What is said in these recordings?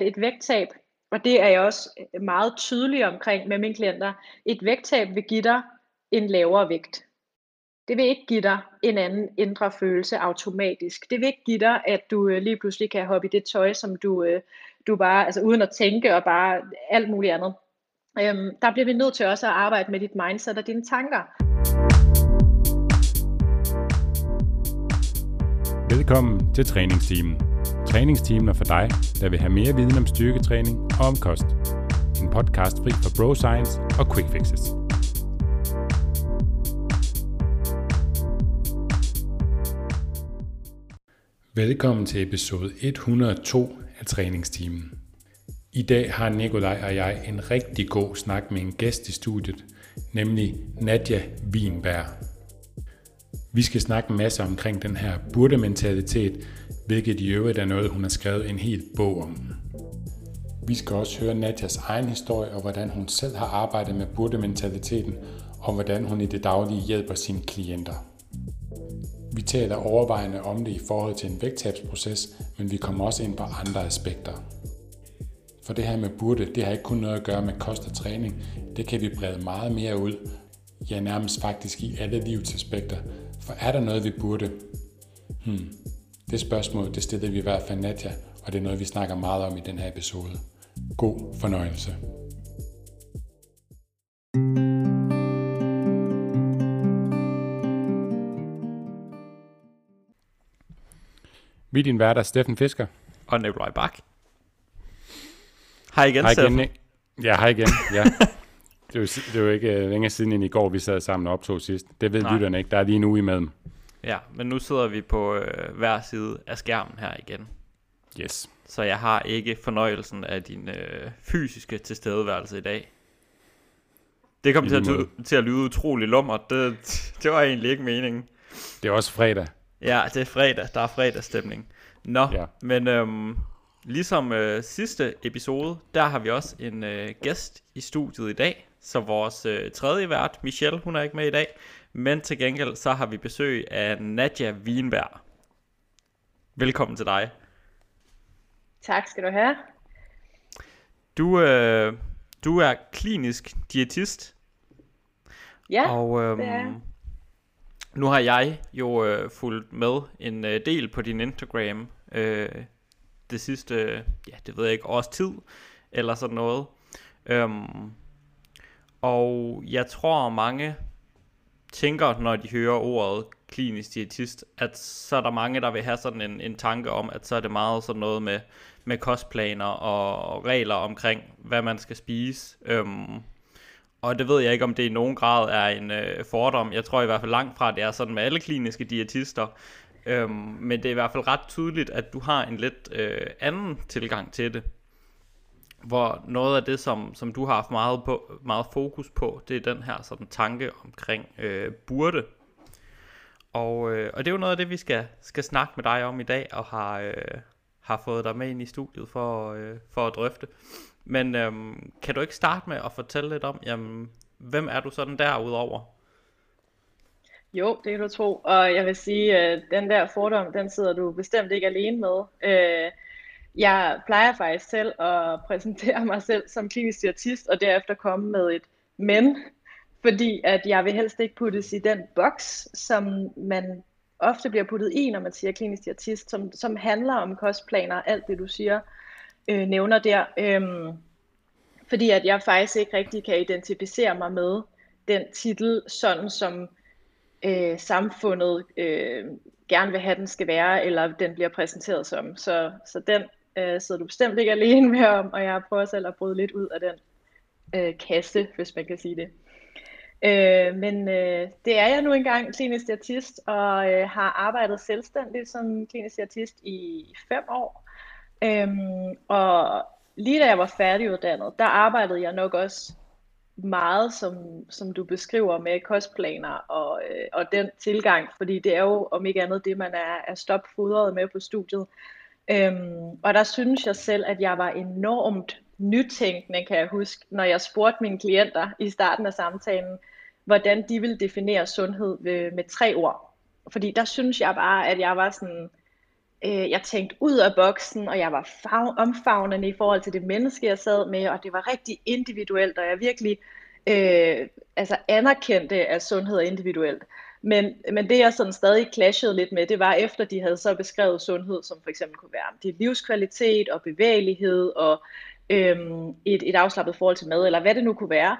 Et vægttab, og det er jeg også øh, meget tydelig omkring med mine klienter, et vægttab vil give dig en lavere vægt. Det vil ikke give dig en anden indre følelse automatisk. Det vil ikke give dig, at du øh, lige pludselig kan hoppe i det tøj, som du, øh, du bare, altså uden at tænke og bare alt muligt andet. Øhm, der bliver vi nødt til også at arbejde med dit mindset og dine tanker. Velkommen til træningsteamen. Træningsteamen er for dig, der vil have mere viden om styrketræning og om kost. En podcast fri for bro science og quick fixes. Velkommen til episode 102 af træningstimen. I dag har Nikolaj og jeg en rigtig god snak med en gæst i studiet, nemlig Nadja Wienberg. Vi skal snakke en masse omkring den her burde-mentalitet, hvilket i øvrigt er noget, hun har skrevet en hel bog om. Vi skal også høre Nadjas egen historie og hvordan hun selv har arbejdet med burde-mentaliteten og hvordan hun i det daglige hjælper sine klienter. Vi taler overvejende om det i forhold til en vægttabsproces, men vi kommer også ind på andre aspekter. For det her med burde, det har ikke kun noget at gøre med kost og træning. Det kan vi brede meget mere ud. Ja, nærmest faktisk i alle livets aspekter. For er der noget, vi burde? Hmm. Det spørgsmål, det stillede vi i hvert fald Nadja, og det er noget, vi snakker meget om i den her episode. God fornøjelse. Vi er din værter, Steffen Fisker. Og Nikolaj Bak. Hej igen, Hej Steffen. igen. Ja, hej igen. Ja. Det er, jo, det er jo ikke uh, længere siden end i går, vi sad sammen og optog sidst. Det ved Nej. lytterne ikke. Der er lige en uge imellem. Ja, men nu sidder vi på øh, hver side af skærmen her igen. Yes. Så jeg har ikke fornøjelsen af din øh, fysiske tilstedeværelse i dag. Det kom til at, til at lyde utrolig lummert. Det, det var egentlig ikke meningen. Det er også fredag. Ja, det er fredag. Der er fredagsstemning. Nå, ja. men øhm, ligesom øh, sidste episode, der har vi også en øh, gæst i studiet i dag. Så vores øh, tredje vært, Michelle, hun er ikke med i dag. Men til gengæld, så har vi besøg af Nadja Wienberg. Velkommen til dig. Tak skal du have. Du, øh, du er klinisk diætist. Ja, og øhm, det er jeg. nu har jeg jo øh, fulgt med en øh, del på din Instagram øh, det sidste, ja det ved jeg ikke, års tid eller sådan noget. Øhm, og jeg tror mange tænker, når de hører ordet klinisk diætist, at så er der mange, der vil have sådan en, en tanke om, at så er det meget sådan noget med, med kostplaner og regler omkring, hvad man skal spise. Øhm, og det ved jeg ikke, om det i nogen grad er en øh, fordom. Jeg tror i hvert fald langt fra, at det er sådan med alle kliniske diætister. Øhm, men det er i hvert fald ret tydeligt, at du har en lidt øh, anden tilgang til det. Hvor noget af det, som, som du har haft meget, på, meget fokus på, det er den her sådan tanke omkring øh, burde. Og, øh, og det er jo noget af det, vi skal, skal snakke med dig om i dag, og har, øh, har fået dig med ind i studiet for, øh, for at drøfte. Men øh, kan du ikke starte med at fortælle lidt om, jamen, hvem er du sådan derudover? Jo, det kan du tro. Og jeg vil sige, at den der fordom, den sidder du bestemt ikke alene med. Øh, jeg plejer faktisk selv at præsentere mig selv som klinisk diætist, og derefter komme med et men, fordi at jeg vil helst ikke puttes i den boks, som man ofte bliver puttet i, når man siger klinisk diætist, som, som handler om kostplaner, alt det du siger, øh, nævner der. Øh, fordi at jeg faktisk ikke rigtig kan identificere mig med den titel, sådan som øh, samfundet øh, gerne vil have, den skal være, eller den bliver præsenteret som. Så, så den øh, sidder du bestemt ikke alene med om, og jeg prøver selv at bryde lidt ud af den øh, kasse, hvis man kan sige det. Øh, men øh, det er jeg nu engang klinisk diætist, og øh, har arbejdet selvstændigt som klinisk diætist i fem år. Øhm, og lige da jeg var færdiguddannet, der arbejdede jeg nok også meget, som, som du beskriver med kostplaner og, øh, og den tilgang, fordi det er jo om ikke andet det, man er, er stopfodret med på studiet. Øhm, og der synes jeg selv, at jeg var enormt nytænkende, kan jeg huske, når jeg spurgte mine klienter i starten af samtalen, hvordan de ville definere sundhed med, med tre ord. Fordi der synes jeg bare, at jeg var sådan øh, jeg tænkte ud af boksen, og jeg var fav- omfavnende i forhold til det menneske, jeg sad med, og det var rigtig individuelt, og jeg virkelig øh, altså anerkendte, at sundhed er individuelt. Men, men det jeg sådan stadig clashede lidt med, det var efter de havde så beskrevet sundhed, som for eksempel kunne være det livskvalitet og bevægelighed og øhm, et, et afslappet forhold til mad, eller hvad det nu kunne være.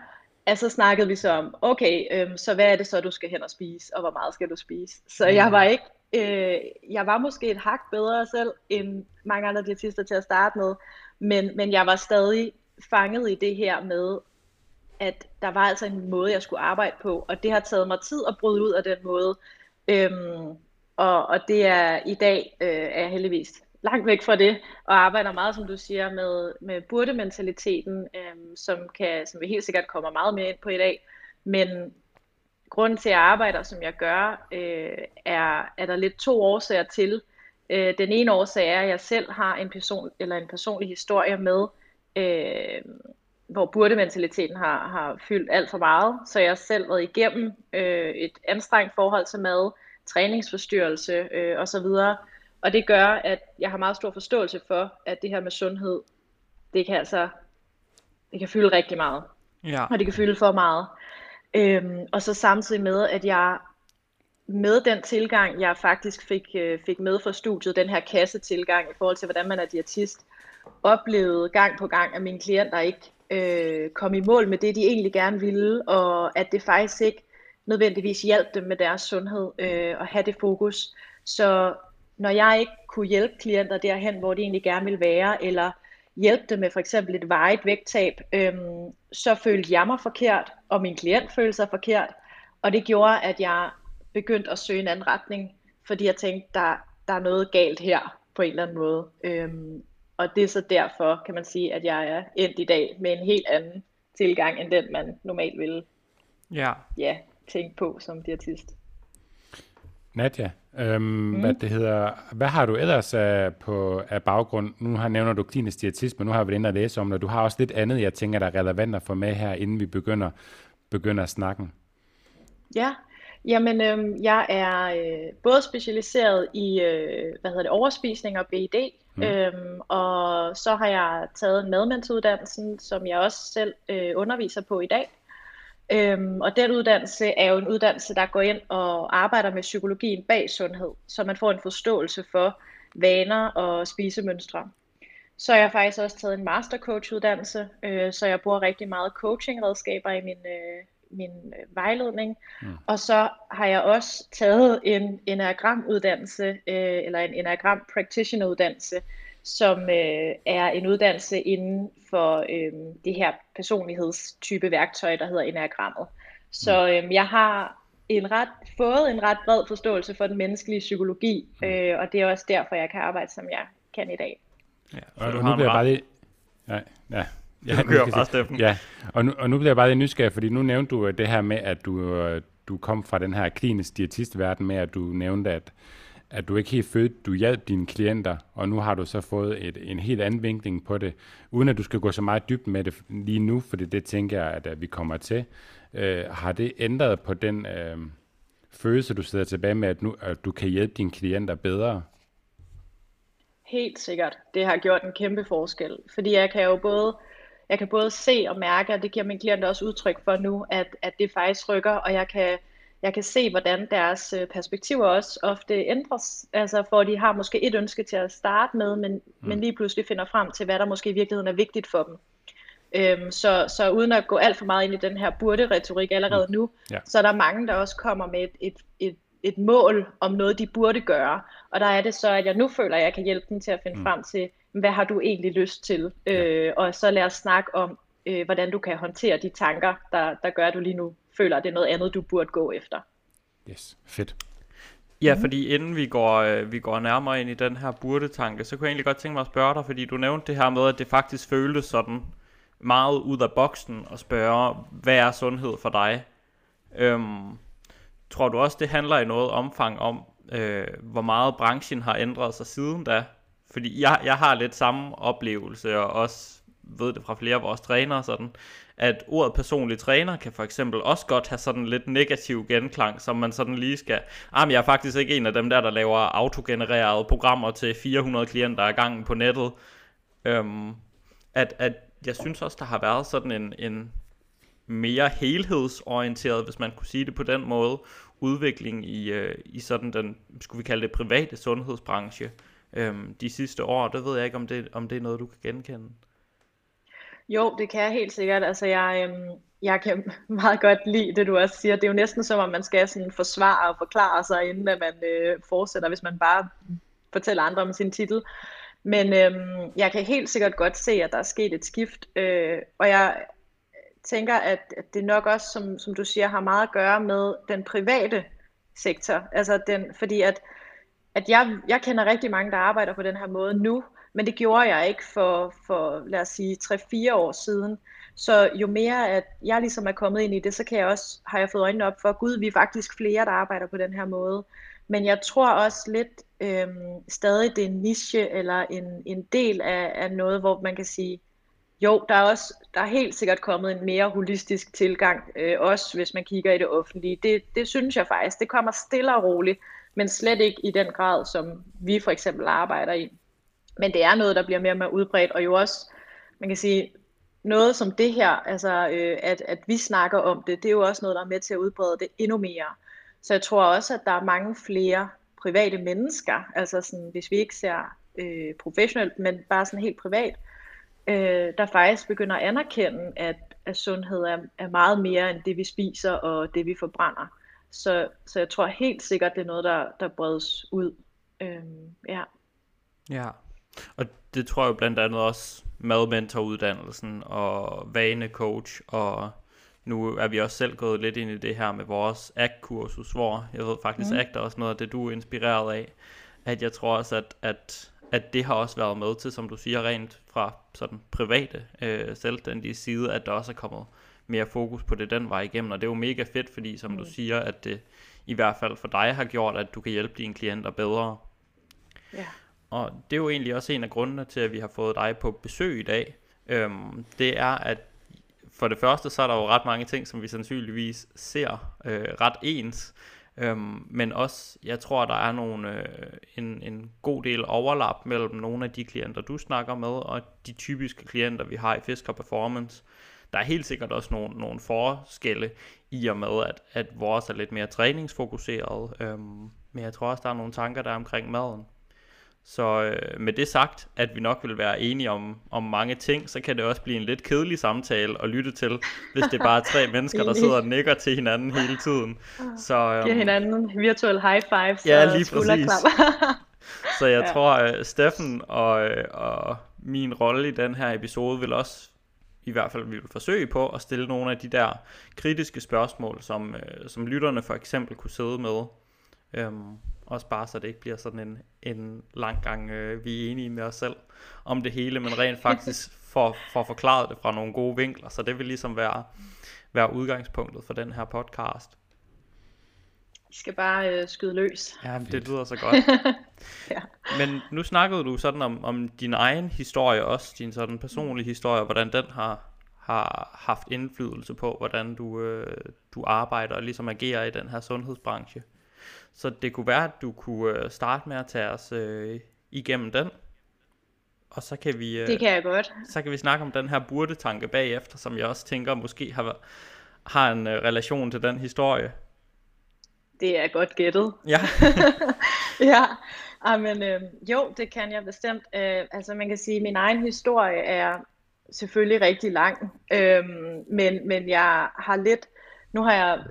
Altså snakkede vi så om, okay, øhm, så hvad er det så, du skal hen og spise, og hvor meget skal du spise? Så jeg var ikke, øh, jeg var måske et hak bedre selv, end mange andre diætister til at starte med, men, men jeg var stadig fanget i det her med, at der var altså en måde, jeg skulle arbejde på, og det har taget mig tid at bryde ud af den måde. Øhm, og, og det er i dag, øh, er jeg heldigvis langt væk fra det, og arbejder meget, som du siger, med, med burde-mentaliteten, øhm, som, kan, som vi helt sikkert kommer meget mere ind på i dag. Men grunden til, at jeg arbejder, som jeg gør, øh, er, er der lidt to årsager til. Øh, den ene årsag er, at jeg selv har en, person, eller en personlig historie med øh, hvor burde-mentaliteten har, har fyldt alt for meget. Så jeg har selv været igennem øh, et anstrengt forhold til mad, træningsforstyrrelse øh, osv. Og det gør, at jeg har meget stor forståelse for, at det her med sundhed, det kan altså det kan fylde rigtig meget. Ja. Og det kan fylde for meget. Øhm, og så samtidig med, at jeg med den tilgang, jeg faktisk fik, øh, fik med fra studiet, den her kassetilgang i forhold til, hvordan man er diætist, oplevede gang på gang, at mine klienter ikke øh, kom i mål med det, de egentlig gerne ville, og at det faktisk ikke nødvendigvis hjalp dem med deres sundhed øh, at have det fokus. Så når jeg ikke kunne hjælpe klienter derhen, hvor de egentlig gerne vil være, eller hjælpe dem med for eksempel et vejet vægttab, øh, så følte jeg mig forkert, og min klient følte sig forkert, og det gjorde, at jeg begyndte at søge en anden retning, fordi jeg tænkte, der, der er noget galt her på en eller anden måde. Øhm, og det er så derfor, kan man sige, at jeg er endt i dag med en helt anden tilgang, end den man normalt ville ja. Ja, tænke på som diætist. Nadja, øhm, mm. hvad det hedder, hvad har du ellers af, på, af baggrund? Nu har nævner du klinisk diætist, men nu har vi været inde og læse om det. Du har også lidt andet, jeg tænker, der er relevant at få med her, inden vi begynder, begynder at snakke. Ja, Jamen, øh, jeg er øh, både specialiseret i øh, hvad hedder det, overspisning og BID, mm. øhm, og så har jeg taget en madmandsuddannelsen, som jeg også selv øh, underviser på i dag. Øhm, og den uddannelse er jo en uddannelse, der går ind og arbejder med psykologien bag sundhed, så man får en forståelse for vaner og spisemønstre. Så jeg har faktisk også taget en mastercoach-uddannelse, øh, så jeg bruger rigtig meget coaching-redskaber i min, øh, min øh, vejledning. Mm. Og så har jeg også taget en Enneagram-uddannelse, øh, eller en Enneagram Practitioner-uddannelse, som øh, er en uddannelse inden for øh, det her personlighedstype værktøj, der hedder Enneagrammet. Så øh, jeg har en ret, fået en ret bred forståelse for den menneskelige psykologi, mm. øh, og det er også derfor, jeg kan arbejde, som jeg kan i dag. Ja, og, og nu bliver jeg bare lige... Ja, ja, Ja, du kører bare, Steffen. Ja, og nu, og nu bliver jeg bare lidt nysgerrig, fordi nu nævnte du det her med, at du, øh, du kom fra den her klinisk diætistverden med, at du nævnte, at, at du ikke helt følte, du hjalp dine klienter, og nu har du så fået et, en helt anden vinkling på det, uden at du skal gå så meget dybt med det lige nu, for det tænker jeg, at, at vi kommer til. Øh, har det ændret på den øh, følelse, du sidder tilbage med, at, nu, at du kan hjælpe dine klienter bedre? Helt sikkert. Det har gjort en kæmpe forskel, fordi jeg kan jo både jeg kan både se og mærke, og det giver min klienter også udtryk for nu, at, at det faktisk rykker, og jeg kan, jeg kan se, hvordan deres øh, perspektiver også ofte ændres. Altså, for de har måske et ønske til at starte med, men, mm. men lige pludselig finder frem til, hvad der måske i virkeligheden er vigtigt for dem. Øhm, så, så uden at gå alt for meget ind i den her burde-retorik allerede mm. nu, ja. så er der mange, der også kommer med et, et, et, et mål om noget, de burde gøre. Og der er det så, at jeg nu føler, at jeg kan hjælpe dem til at finde mm. frem til, hvad har du egentlig lyst til? Øh, og så lad os snakke om, øh, hvordan du kan håndtere de tanker, der, der gør, at du lige nu føler, at det er noget andet, du burde gå efter. Yes, fedt. Ja, mm. fordi inden vi går, øh, vi går nærmere ind i den her burde-tanke, så kunne jeg egentlig godt tænke mig at spørge dig, fordi du nævnte det her med, at det faktisk føltes sådan meget ud af boksen og spørge, hvad er sundhed for dig? Øhm, tror du også, det handler i noget omfang om, øh, hvor meget branchen har ændret sig siden da? Fordi jeg, jeg har lidt samme oplevelse, og også ved det fra flere af vores trænere, sådan, at ordet personlig træner kan for eksempel også godt have sådan lidt negativ genklang, som man sådan lige skal, ah, men jeg er faktisk ikke en af dem der, der laver autogenererede programmer til 400 klienter ad gangen på nettet. Øhm, at, at jeg synes også, der har været sådan en, en mere helhedsorienteret, hvis man kunne sige det på den måde, udvikling i, øh, i sådan den, skulle vi kalde det, private sundhedsbranche øhm, de sidste år. Det ved jeg ikke, om det, om det er noget, du kan genkende. Jo, det kan jeg helt sikkert. Altså, jeg, øhm, jeg kan meget godt lide det, du også siger. Det er jo næsten som, om man skal sådan forsvare og forklare sig, inden at man øh, fortsætter, hvis man bare fortæller andre om sin titel. Men øhm, jeg kan helt sikkert godt se, at der er sket et skift, øh, og jeg tænker, at, at det nok også, som, som du siger, har meget at gøre med den private sektor. Altså den, fordi at, at jeg, jeg kender rigtig mange, der arbejder på den her måde nu, men det gjorde jeg ikke for, for lad os sige, 3-4 år siden. Så jo mere at jeg ligesom er kommet ind i det, så kan jeg også, har jeg fået øjnene op for, gud, vi er faktisk flere, der arbejder på den her måde. Men jeg tror også lidt øhm, stadig, det er en niche eller en, en del af, af noget, hvor man kan sige, jo, der er også der er helt sikkert kommet en mere holistisk tilgang, øh, også hvis man kigger i det offentlige. Det, det synes jeg faktisk. Det kommer stille og roligt, men slet ikke i den grad, som vi for eksempel arbejder i. Men det er noget, der bliver mere og mere udbredt, og jo også, man kan sige, noget som det her, altså øh, at, at vi snakker om det, det er jo også noget, der er med til at udbrede det endnu mere. Så jeg tror også, at der er mange flere private mennesker, altså sådan, hvis vi ikke ser øh, professionelt, men bare sådan helt privat, øh, der faktisk begynder at anerkende, at, at sundhed er, er meget mere end det, vi spiser og det, vi forbrænder. Så, så jeg tror helt sikkert, det er noget, der, der bredes ud. Øh, ja. Ja, og det tror jeg blandt andet også madmentoruddannelsen og vanecoach og nu er vi også selv gået lidt ind i det her med vores ACT-kursus, hvor jeg ved faktisk, mm. ACT er også noget af det, du er inspireret af. At jeg tror også, at, at, at det har også været med til, som du siger, rent fra sådan private øh, selvstændige side, at der også er kommet mere fokus på det den vej igennem. Og det er jo mega fedt, fordi som mm. du siger, at det i hvert fald for dig har gjort, at du kan hjælpe dine klienter bedre. Ja. Og det er jo egentlig også en af grundene til, at vi har fået dig på besøg i dag. Øhm, det er, at for det første, så er der jo ret mange ting, som vi sandsynligvis ser øh, ret ens. Øhm, men også, jeg tror, der er nogle, øh, en, en god del overlap mellem nogle af de klienter, du snakker med, og de typiske klienter, vi har i Fisker Performance. Der er helt sikkert også nogle, nogle forskelle i og med, at, at vores er lidt mere træningsfokuseret. Øhm, men jeg tror også, der er nogle tanker der omkring maden. Så øh, med det sagt, at vi nok vil være enige om, om mange ting, så kan det også blive en lidt kedelig samtale at lytte til, hvis det er bare tre mennesker, der sidder og nikker til hinanden hele tiden. Så, øhm, Giver hinanden virtual high fives ja, lige præcis. så jeg ja. tror, øh, Steffen og, øh, og min rolle i den her episode vil også i hvert fald vi vil forsøge på at stille nogle af de der kritiske spørgsmål, som, øh, som lytterne for eksempel kunne sidde med. Øhm, også bare så det ikke bliver sådan en, en lang gang, øh, vi er enige med os selv om det hele, men rent faktisk for, for forklaret det fra nogle gode vinkler. Så det vil ligesom være, være udgangspunktet for den her podcast. Skal bare øh, skyde løs. Ja, det lyder så godt. ja. Men nu snakkede du sådan om, om din egen historie også, din sådan personlige historie, hvordan den har, har haft indflydelse på, hvordan du, øh, du arbejder og ligesom agerer i den her sundhedsbranche. Så det kunne være, at du kunne øh, starte med at tage os øh, igennem den. Og så kan vi øh, det kan jeg godt. Så kan vi snakke om den her burdetanke bagefter, som jeg også tænker måske har, har en øh, relation til den historie. Det er godt gættet. Ja. ja. Amen, øh, jo, det kan jeg bestemt. Øh, altså man kan sige, at min egen historie er selvfølgelig rigtig lang, øh, men, men jeg har lidt, nu har jeg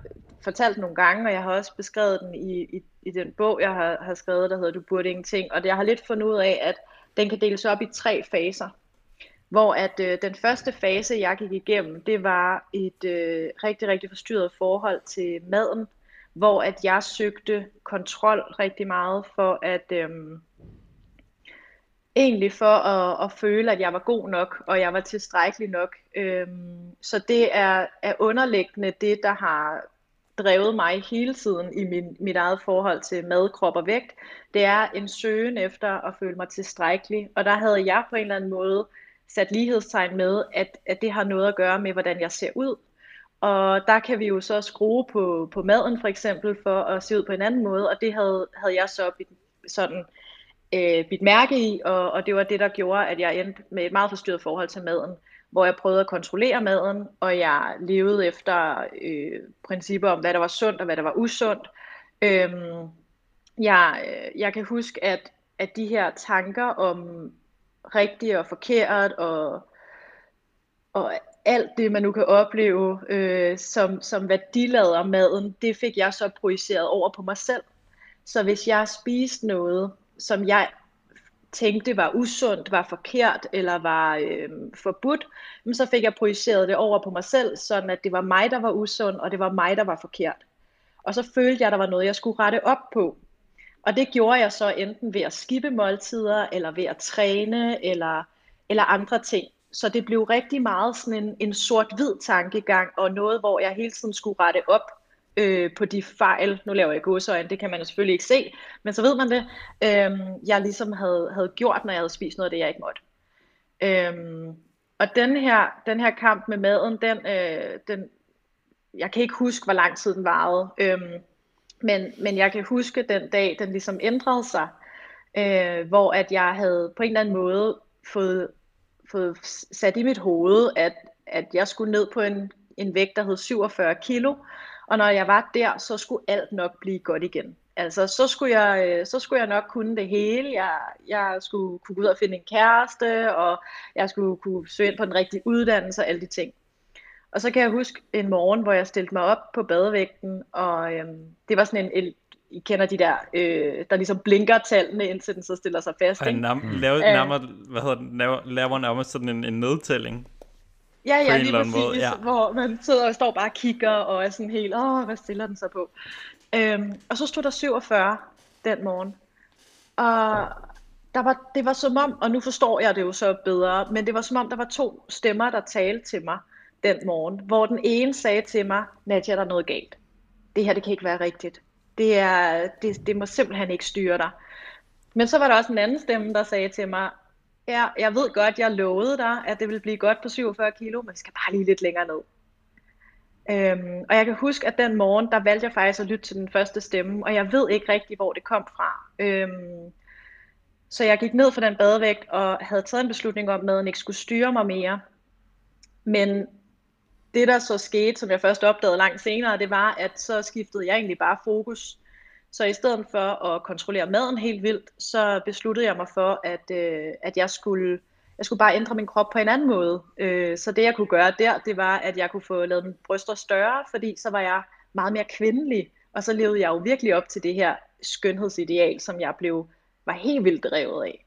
fortalt nogle gange, og jeg har også beskrevet den i, i, i den bog, jeg har, har skrevet, der hedder Du burde ingenting. Og jeg har lidt fundet ud af, at den kan deles op i tre faser. Hvor at øh, den første fase, jeg gik igennem, det var et øh, rigtig, rigtig forstyrret forhold til maden, hvor at jeg søgte kontrol rigtig meget for at øhm, egentlig for at, at føle, at jeg var god nok, og jeg var tilstrækkelig nok. Øhm, så det er, er underliggende det, der har drevet mig hele tiden i min, mit eget forhold til mad, krop og vægt, det er en søgen efter at føle mig tilstrækkelig. Og der havde jeg på en eller anden måde sat lighedstegn med, at, at det har noget at gøre med, hvordan jeg ser ud. Og der kan vi jo så skrue på, på maden for eksempel, for at se ud på en anden måde, og det havde, havde jeg så bit, sådan øh, bidt mærke i, og, og det var det, der gjorde, at jeg endte med et meget forstyrret forhold til maden, hvor jeg prøvede at kontrollere maden, og jeg levede efter øh, principper om, hvad der var sundt og hvad der var usundt. Øhm, jeg, øh, jeg kan huske, at, at de her tanker om rigtigt og forkert og, og alt det, man nu kan opleve øh, som, som værdilader maden, det fik jeg så projiceret over på mig selv. Så hvis jeg spiste noget, som jeg tænkte var usundt, var forkert eller var øh, forbudt, så fik jeg projiceret det over på mig selv, sådan at det var mig, der var usund, og det var mig, der var forkert. Og så følte jeg, at der var noget, jeg skulle rette op på. Og det gjorde jeg så enten ved at skippe måltider, eller ved at træne, eller, eller andre ting. Så det blev rigtig meget sådan en, en sort-hvid tankegang, og noget, hvor jeg hele tiden skulle rette op øh, på de fejl, nu laver jeg godsøjne, det kan man jo selvfølgelig ikke se, men så ved man det, øh, jeg ligesom havde, havde gjort, når jeg havde spist noget af det, jeg ikke måtte. Øh, og den her, den her kamp med maden, den, øh, den, jeg kan ikke huske, hvor lang tid den varede, øh, men, men jeg kan huske den dag, den ligesom ændrede sig, øh, hvor at jeg havde på en eller anden måde fået, fået sat i mit hoved, at, at jeg skulle ned på en, en vægt, der hed 47 kilo, og når jeg var der, så skulle alt nok blive godt igen. Altså, så skulle jeg, øh, så skulle jeg nok kunne det hele. Jeg, jeg skulle kunne gå ud og finde en kæreste, og jeg skulle kunne søge ind på den rigtige uddannelse og alle de ting. Og så kan jeg huske en morgen, hvor jeg stillede mig op på badevægten, og øhm, det var sådan en, i kender de der, øh, der ligesom blinker tallene, indtil den så stiller sig fast. Og nærm- mm. laver, nærmere, hvad hedder den, laver, laver nærmest sådan en, en nedtælling. Ja, ja, lige præcis, måde, ja. hvor man sidder og står bare og kigger, og er sådan helt, åh, hvad stiller den så på? Øhm, og så stod der 47 den morgen. Og der var, det var som om, og nu forstår jeg det jo så bedre, men det var som om, der var to stemmer, der talte til mig den morgen, hvor den ene sagde til mig, Nadia, der er noget galt. Det her, det kan ikke være rigtigt. Det, er, det, det må simpelthen ikke styre dig. Men så var der også en anden stemme, der sagde til mig, ja, jeg ved godt, jeg lovede dig, at det ville blive godt på 47 kilo, men vi skal bare lige lidt længere ned. Øhm, og jeg kan huske, at den morgen, der valgte jeg faktisk at lytte til den første stemme, og jeg ved ikke rigtig, hvor det kom fra. Øhm, så jeg gik ned for den badevægt og havde taget en beslutning om, at maden ikke skulle styre mig mere. Men det der så skete, som jeg først opdagede langt senere, det var, at så skiftede jeg egentlig bare fokus. Så i stedet for at kontrollere maden helt vildt, så besluttede jeg mig for, at, øh, at jeg skulle jeg skulle bare ændre min krop på en anden måde. Øh, så det jeg kunne gøre der, det var, at jeg kunne få lavet mine bryster større, fordi så var jeg meget mere kvindelig, og så levede jeg jo virkelig op til det her skønhedsideal, som jeg blev var helt vildt drevet af.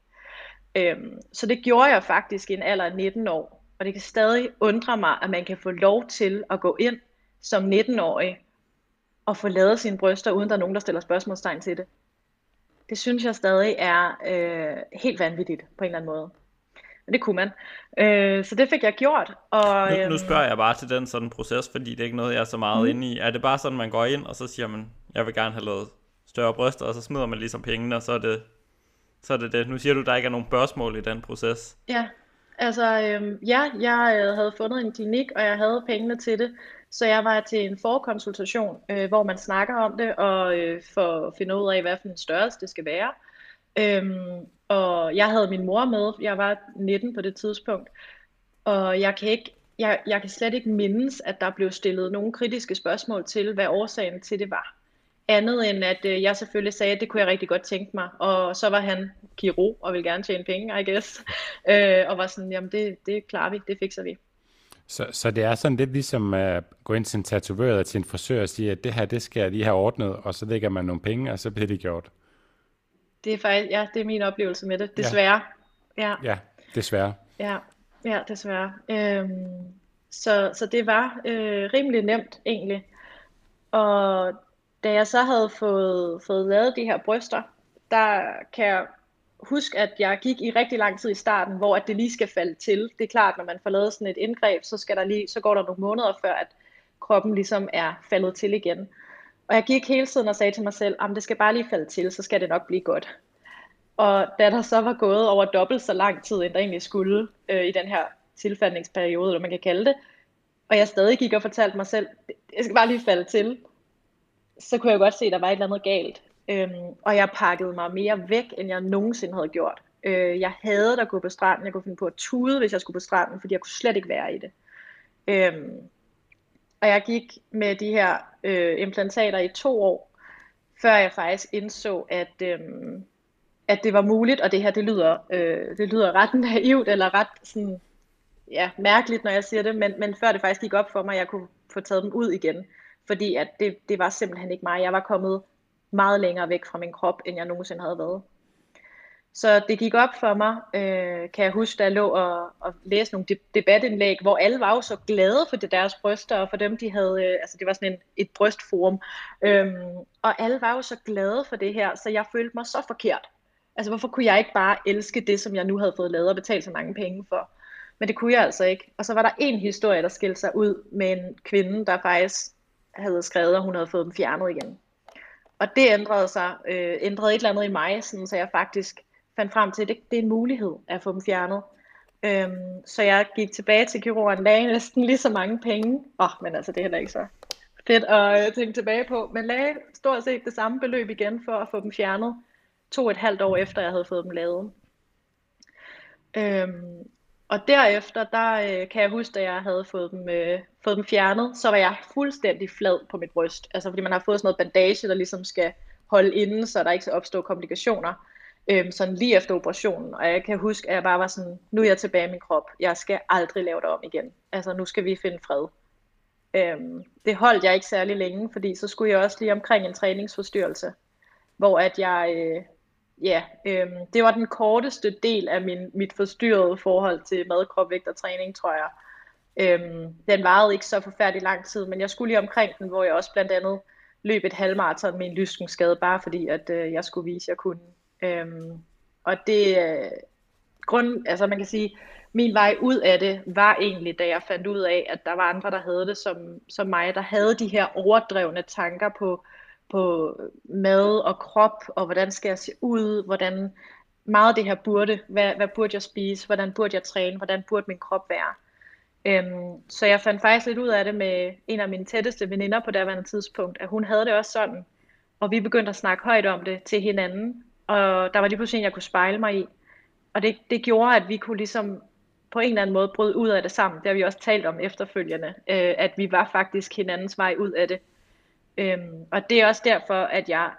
Øhm, så det gjorde jeg faktisk i en alder af 19 år, og det kan stadig undre mig, at man kan få lov til at gå ind som 19-årig og få lavet sine bryster, uden der er nogen, der stiller spørgsmålstegn til det. Det synes jeg stadig er øh, helt vanvittigt på en eller anden måde. Men det kunne man. Øh, så det fik jeg gjort. Og, nu, nu øhm, spørger jeg bare til den sådan proces, fordi det er ikke noget, jeg er så meget mm. inde i. Er det bare sådan, man går ind, og så siger man, jeg vil gerne have lavet større bryster, og så smider man ligesom pengene, og så er det så er det det. Nu siger du, der ikke er nogen spørgsmål i den proces. Ja, Altså, øhm, ja, jeg øh, havde fundet en klinik, og jeg havde pengene til det. Så jeg var til en forkonsultation, øh, hvor man snakker om det, og øh, for at finde ud af, hvad for en størrelse det skal være. Øhm, og jeg havde min mor med, jeg var 19 på det tidspunkt, og jeg kan ikke jeg, jeg kan slet ikke mindes, at der blev stillet nogle kritiske spørgsmål til, hvad årsagen til det var. Andet end at øh, jeg selvfølgelig sagde, at det kunne jeg rigtig godt tænke mig. Og så var han kirurg og ville gerne tjene penge, I guess. Øh, og var sådan, jamen det, det klarer vi, det fikser vi. Så, så det er sådan lidt ligesom at gå ind til en tatovør eller til en frisør og sige, at det her, det skal jeg lige have ordnet, og så lægger man nogle penge, og så bliver det gjort. Det er faktisk, ja, det er min oplevelse med det, desværre. Ja, ja desværre. Ja, ja desværre. Øhm, så, så det var øh, rimelig nemt egentlig. Og da jeg så havde fået, fået lavet de her bryster, der kan jeg huske, at jeg gik i rigtig lang tid i starten, hvor at det lige skal falde til. Det er klart, når man får lavet sådan et indgreb, så, skal der lige, så går der nogle måneder før, at kroppen ligesom er faldet til igen. Og jeg gik hele tiden og sagde til mig selv, at det skal bare lige falde til, så skal det nok blive godt. Og da der så var gået over dobbelt så lang tid, end der egentlig skulle øh, i den her tilfældningsperiode, eller man kan kalde det, og jeg stadig gik og fortalte mig selv, jeg skal bare lige falde til, så kunne jeg godt se, at der var et eller andet galt. Øhm, og jeg pakkede mig mere væk, end jeg nogensinde havde gjort. Øh, jeg havde at gå på stranden. Jeg kunne finde på at tude, hvis jeg skulle på stranden, fordi jeg kunne slet ikke være i det. Øhm, og jeg gik med de her øh, implantater i to år, før jeg faktisk indså, at, øh, at det var muligt, og det her, det lyder, øh, det lyder ret naivt, eller ret sådan, ja, mærkeligt, når jeg siger det, men, men før det faktisk gik op for mig, at jeg kunne få taget dem ud igen. Fordi at det, det var simpelthen ikke mig. Jeg var kommet meget længere væk fra min krop, end jeg nogensinde havde været. Så det gik op for mig, øh, kan jeg huske, da jeg lå og, og læste nogle debatindlæg, hvor alle var jo så glade for det deres bryster, og for dem, de havde, øh, altså det var sådan en, et brystforum, øhm, og alle var jo så glade for det her, så jeg følte mig så forkert. Altså hvorfor kunne jeg ikke bare elske det, som jeg nu havde fået lavet og betalt så mange penge for? Men det kunne jeg altså ikke. Og så var der en historie, der skilte sig ud med en kvinde, der faktisk havde skrevet, at hun havde fået dem fjernet igen. Og det ændrede sig, øh, ændrede et eller andet i mig, sådan, så jeg faktisk fandt frem til, at det, det er en mulighed at få dem fjernet. Øhm, så jeg gik tilbage til kirurgen, lagde næsten lige så mange penge. Åh, oh, men altså, det er heller ikke så fedt at øh, tænke tilbage på. Men lagde stort set det samme beløb igen for at få dem fjernet. To og et halvt år efter, jeg havde fået dem lavet. Øhm, og derefter, der øh, kan jeg huske, at jeg havde fået dem, øh, fået dem fjernet, så var jeg fuldstændig flad på mit bryst. Altså fordi man har fået sådan noget bandage, der ligesom skal holde inde, så der ikke skal opstå komplikationer. Øhm, sådan lige efter operationen. Og jeg kan huske, at jeg bare var sådan, nu er jeg tilbage i min krop. Jeg skal aldrig lave det om igen. Altså nu skal vi finde fred. Øhm, det holdt jeg ikke særlig længe, fordi så skulle jeg også lige omkring en træningsforstyrrelse. Hvor at jeg, øh, ja, øhm, det var den korteste del af min, mit forstyrrede forhold til mad, krop, vægt og træning, tror jeg. Øhm, den varede ikke så forfærdelig lang tid, men jeg skulle lige omkring den, hvor jeg også blandt andet løb et halvmarathon med en lyskenskade, bare fordi at øh, jeg skulle vise, at jeg kunne. Øhm, og det, øh, grund, altså man kan sige, min vej ud af det var egentlig, da jeg fandt ud af, at der var andre, der havde det som, som mig, der havde de her overdrevne tanker på, på mad og krop, og hvordan skal jeg se ud, hvordan meget af det her burde, hvad, hvad burde jeg spise, hvordan burde jeg træne, hvordan burde min krop være. Øhm, så jeg fandt faktisk lidt ud af det med en af mine tætteste veninder på daværende tidspunkt, at hun havde det også sådan, og vi begyndte at snakke højt om det til hinanden, og der var lige pludselig en, jeg kunne spejle mig i, og det, det gjorde, at vi kunne ligesom på en eller anden måde bryde ud af det sammen. Det har vi også talt om efterfølgende, øh, at vi var faktisk hinandens vej ud af det. Øhm, og det er også derfor, at jeg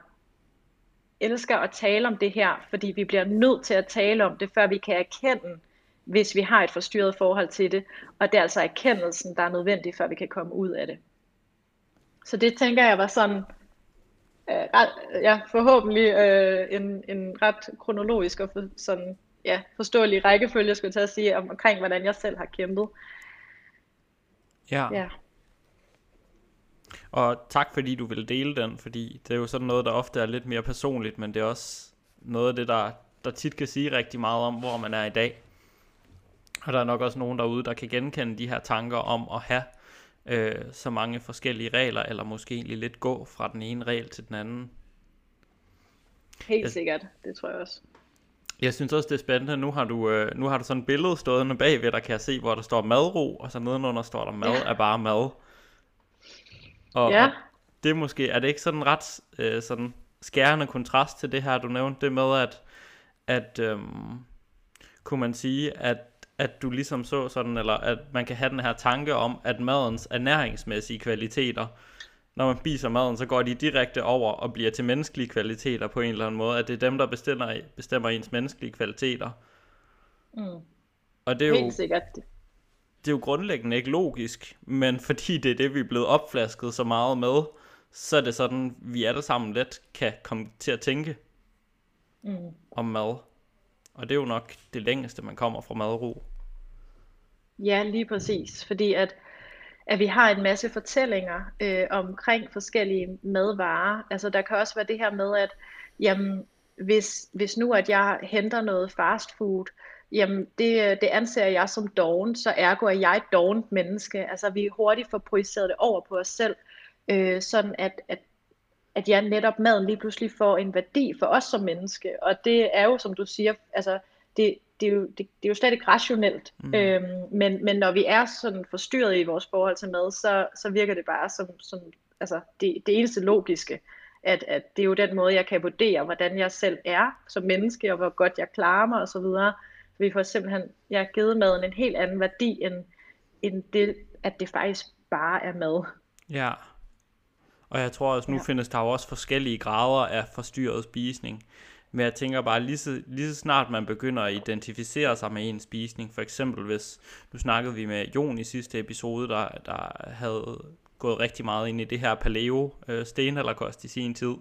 elsker at tale om det her, fordi vi bliver nødt til at tale om det, før vi kan erkende, hvis vi har et forstyrret forhold til det. Og det er altså erkendelsen, der er nødvendig, før vi kan komme ud af det. Så det tænker jeg var sådan, øh, ja, forhåbentlig øh, en, en ret kronologisk og for, sådan, ja, forståelig rækkefølge, skulle jeg tage at sige, om, omkring hvordan jeg selv har kæmpet. Ja. ja. Og tak fordi du vil dele den, fordi det er jo sådan noget, der ofte er lidt mere personligt, men det er også noget af det, der, der tit kan sige rigtig meget om, hvor man er i dag. Og der er nok også nogen derude, der kan genkende de her tanker om at have øh, så mange forskellige regler, eller måske egentlig lidt gå fra den ene regel til den anden. Helt jeg, sikkert, det tror jeg også. Jeg synes også, det er spændende. Nu har du, øh, nu har du sådan et billede stående bagved, der kan jeg se, hvor der står madro, og så nedenunder står der mad ja. er bare mad. Og, ja. og det måske, er det ikke sådan ret øh, sådan skærende kontrast til det her, du nævnte, det med, at, at øhm, kunne man sige, at, at du ligesom så sådan, eller at man kan have den her tanke om, at madens ernæringsmæssige kvaliteter, når man spiser maden, så går de direkte over og bliver til menneskelige kvaliteter på en eller anden måde, at det er dem, der bestemmer, bestemmer ens menneskelige kvaliteter. Mm. Og det er Helt jo, sikkert det er jo grundlæggende ikke logisk, men fordi det er det, vi er blevet opflasket så meget med, så er det sådan, vi alle sammen let kan komme til at tænke mm. om mad. Og det er jo nok det længste, man kommer fra madro. Ja, lige præcis. Fordi at, at vi har en masse fortællinger øh, omkring forskellige madvarer. Altså der kan også være det her med, at jamen, hvis, hvis nu at jeg henter noget fast food, jamen det, det anser jeg som doven, så ergo er jeg et dovent menneske. Altså vi hurtigt får projiceret det over på os selv, øh, sådan at, at, at ja, netop maden lige pludselig får en værdi for os som menneske. Og det er jo, som du siger, altså, det, det, er, jo, det, det er jo slet ikke rationelt. Mm. Øhm, men, men når vi er sådan forstyrret i vores forhold til mad, så, så virker det bare som, som altså, det, det eneste logiske. At, at det er jo den måde, jeg kan vurdere, hvordan jeg selv er som menneske, og hvor godt jeg klarer mig osv. Vi får simpelthen, jeg har givet maden en helt anden værdi, end, end det, at det faktisk bare er mad. Ja, og jeg tror også, nu ja. findes der jo også forskellige grader af forstyrret spisning. Men jeg tænker bare, lige så, lige så snart man begynder at identificere sig med en spisning, for eksempel hvis, nu snakkede vi med Jon i sidste episode, der, der havde gået rigtig meget ind i det her paleo øh, stenalderkost i sin tid,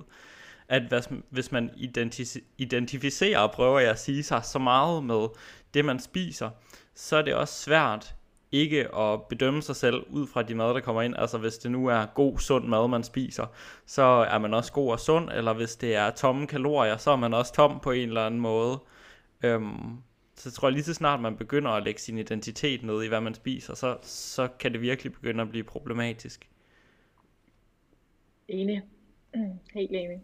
at hvis, hvis man identif- identificerer, prøver jeg at sige sig så meget med det, man spiser, så er det også svært ikke at bedømme sig selv ud fra de mad, der kommer ind. Altså hvis det nu er god, sund mad, man spiser, så er man også god og sund, eller hvis det er tomme kalorier, så er man også tom på en eller anden måde. Øhm, så tror jeg lige så snart man begynder at lægge sin identitet ned i, hvad man spiser, så, så kan det virkelig begynde at blive problematisk. Enig. Helt enig.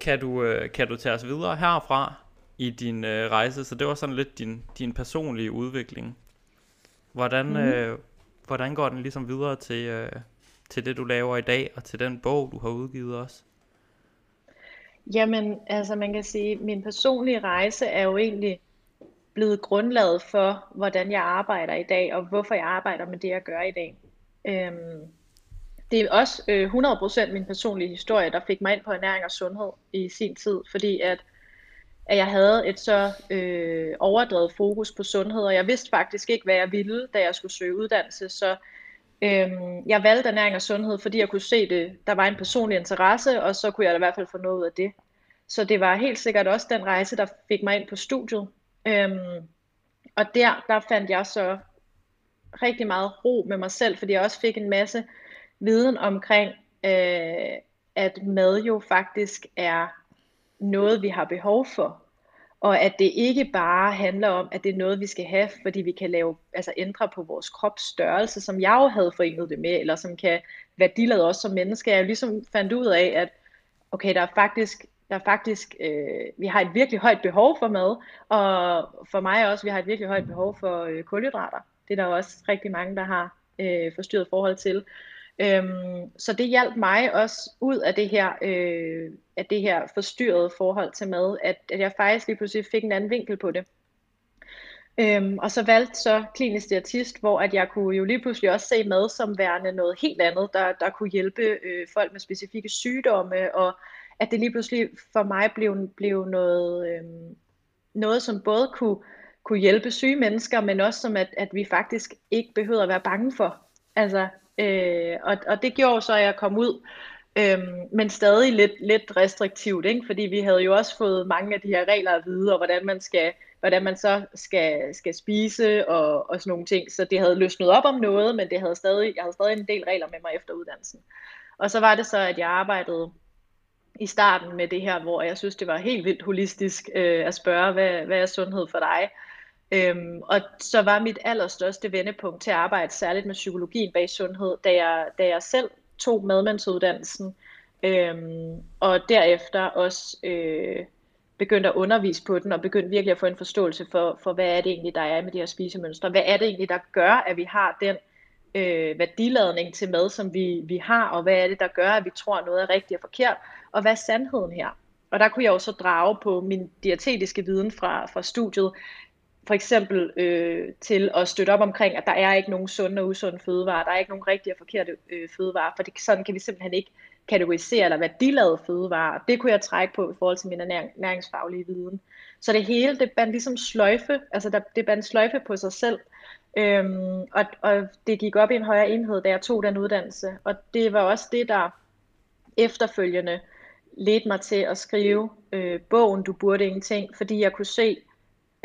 Kan du, øh, kan du tage os videre herfra i din øh, rejse? Så det var sådan lidt din, din personlige udvikling. Hvordan, mm. øh, hvordan går den ligesom videre til, øh, til det, du laver i dag, og til den bog, du har udgivet også? Jamen, altså man kan sige, at min personlige rejse er jo egentlig blevet grundlaget for, hvordan jeg arbejder i dag, og hvorfor jeg arbejder med det, jeg gør i dag. Øhm, det er også øh, 100% min personlige historie, der fik mig ind på ernæring og sundhed i sin tid, fordi at at jeg havde et så øh, overdrevet fokus på sundhed, og jeg vidste faktisk ikke, hvad jeg ville, da jeg skulle søge uddannelse, så øh, jeg valgte ernæring og sundhed, fordi jeg kunne se det, der var en personlig interesse, og så kunne jeg da i hvert fald få noget ud af det. Så det var helt sikkert også den rejse, der fik mig ind på studiet. Øhm, og der, der fandt jeg så rigtig meget ro med mig selv, fordi jeg også fik en masse viden omkring, øh, at mad jo faktisk er noget, vi har behov for. Og at det ikke bare handler om, at det er noget, vi skal have, fordi vi kan lave, altså ændre på vores kropsstørrelse, som jeg jo havde forenet det med, eller som kan værdiladet også som menneske. Jeg ligesom fandt ud af, at okay, der er faktisk, der er faktisk øh, vi har et virkelig højt behov for mad, og for mig også, vi har et virkelig højt behov for øh, kulhydrater. Det er der også rigtig mange, der har øh, forstyrret forhold til. Øhm, så det hjalp mig også ud af det her, øh, af det her forstyrrede forhold til mad, at, at jeg faktisk lige pludselig fik en anden vinkel på det. Øhm, og så valgte så klinisk diætist, hvor at jeg kunne jo lige pludselig også se mad som værende noget helt andet, der, der kunne hjælpe øh, folk med specifikke sygdomme, og at det lige pludselig for mig blev, blev noget, øh, noget, som både kunne, kunne hjælpe syge mennesker, men også som at, at vi faktisk ikke behøvede at være bange for. Altså, Øh, og, og det gjorde så, at jeg kom ud, øh, men stadig lidt, lidt restriktivt, ikke? fordi vi havde jo også fået mange af de her regler at vide, og hvordan man skal hvordan man så skal, skal spise og, og sådan nogle ting. Så det havde løsnet op om noget, men det havde stadig, jeg havde stadig en del regler med mig efter uddannelsen. Og så var det så, at jeg arbejdede i starten med det her, hvor jeg synes, det var helt vildt holistisk øh, at spørge, hvad, hvad er sundhed for dig? Øhm, og så var mit allerstørste vendepunkt til at arbejde særligt med psykologien bag sundhed, da jeg, da jeg selv tog medmandsuddannelsen, øhm, og derefter også øh, begyndte at undervise på den, og begyndte virkelig at få en forståelse for, for hvad er det egentlig, der er med de her spisemønstre. Hvad er det egentlig, der gør, at vi har den øh, værdiladning til mad, som vi, vi har, og hvad er det, der gør, at vi tror, noget er rigtigt og forkert, og hvad er sandheden her? Og der kunne jeg også drage på min diætetiske viden fra, fra studiet, for eksempel øh, til at støtte op omkring, at der er ikke nogen sunde og usunde fødevarer, der er ikke nogen rigtige og forkerte øh, fødevarer, for det, sådan kan vi simpelthen ikke kategorisere eller værdilade fødevarer. Det kunne jeg trække på i forhold til min næring, næringsfaglige viden. Så det hele, det bandt ligesom sløjfe, altså der, det bandt sløjfe på sig selv. Øhm, og, og det gik op i en højere enhed, da jeg tog den uddannelse. Og det var også det, der efterfølgende ledte mig til at skrive øh, bogen Du burde ingenting, fordi jeg kunne se,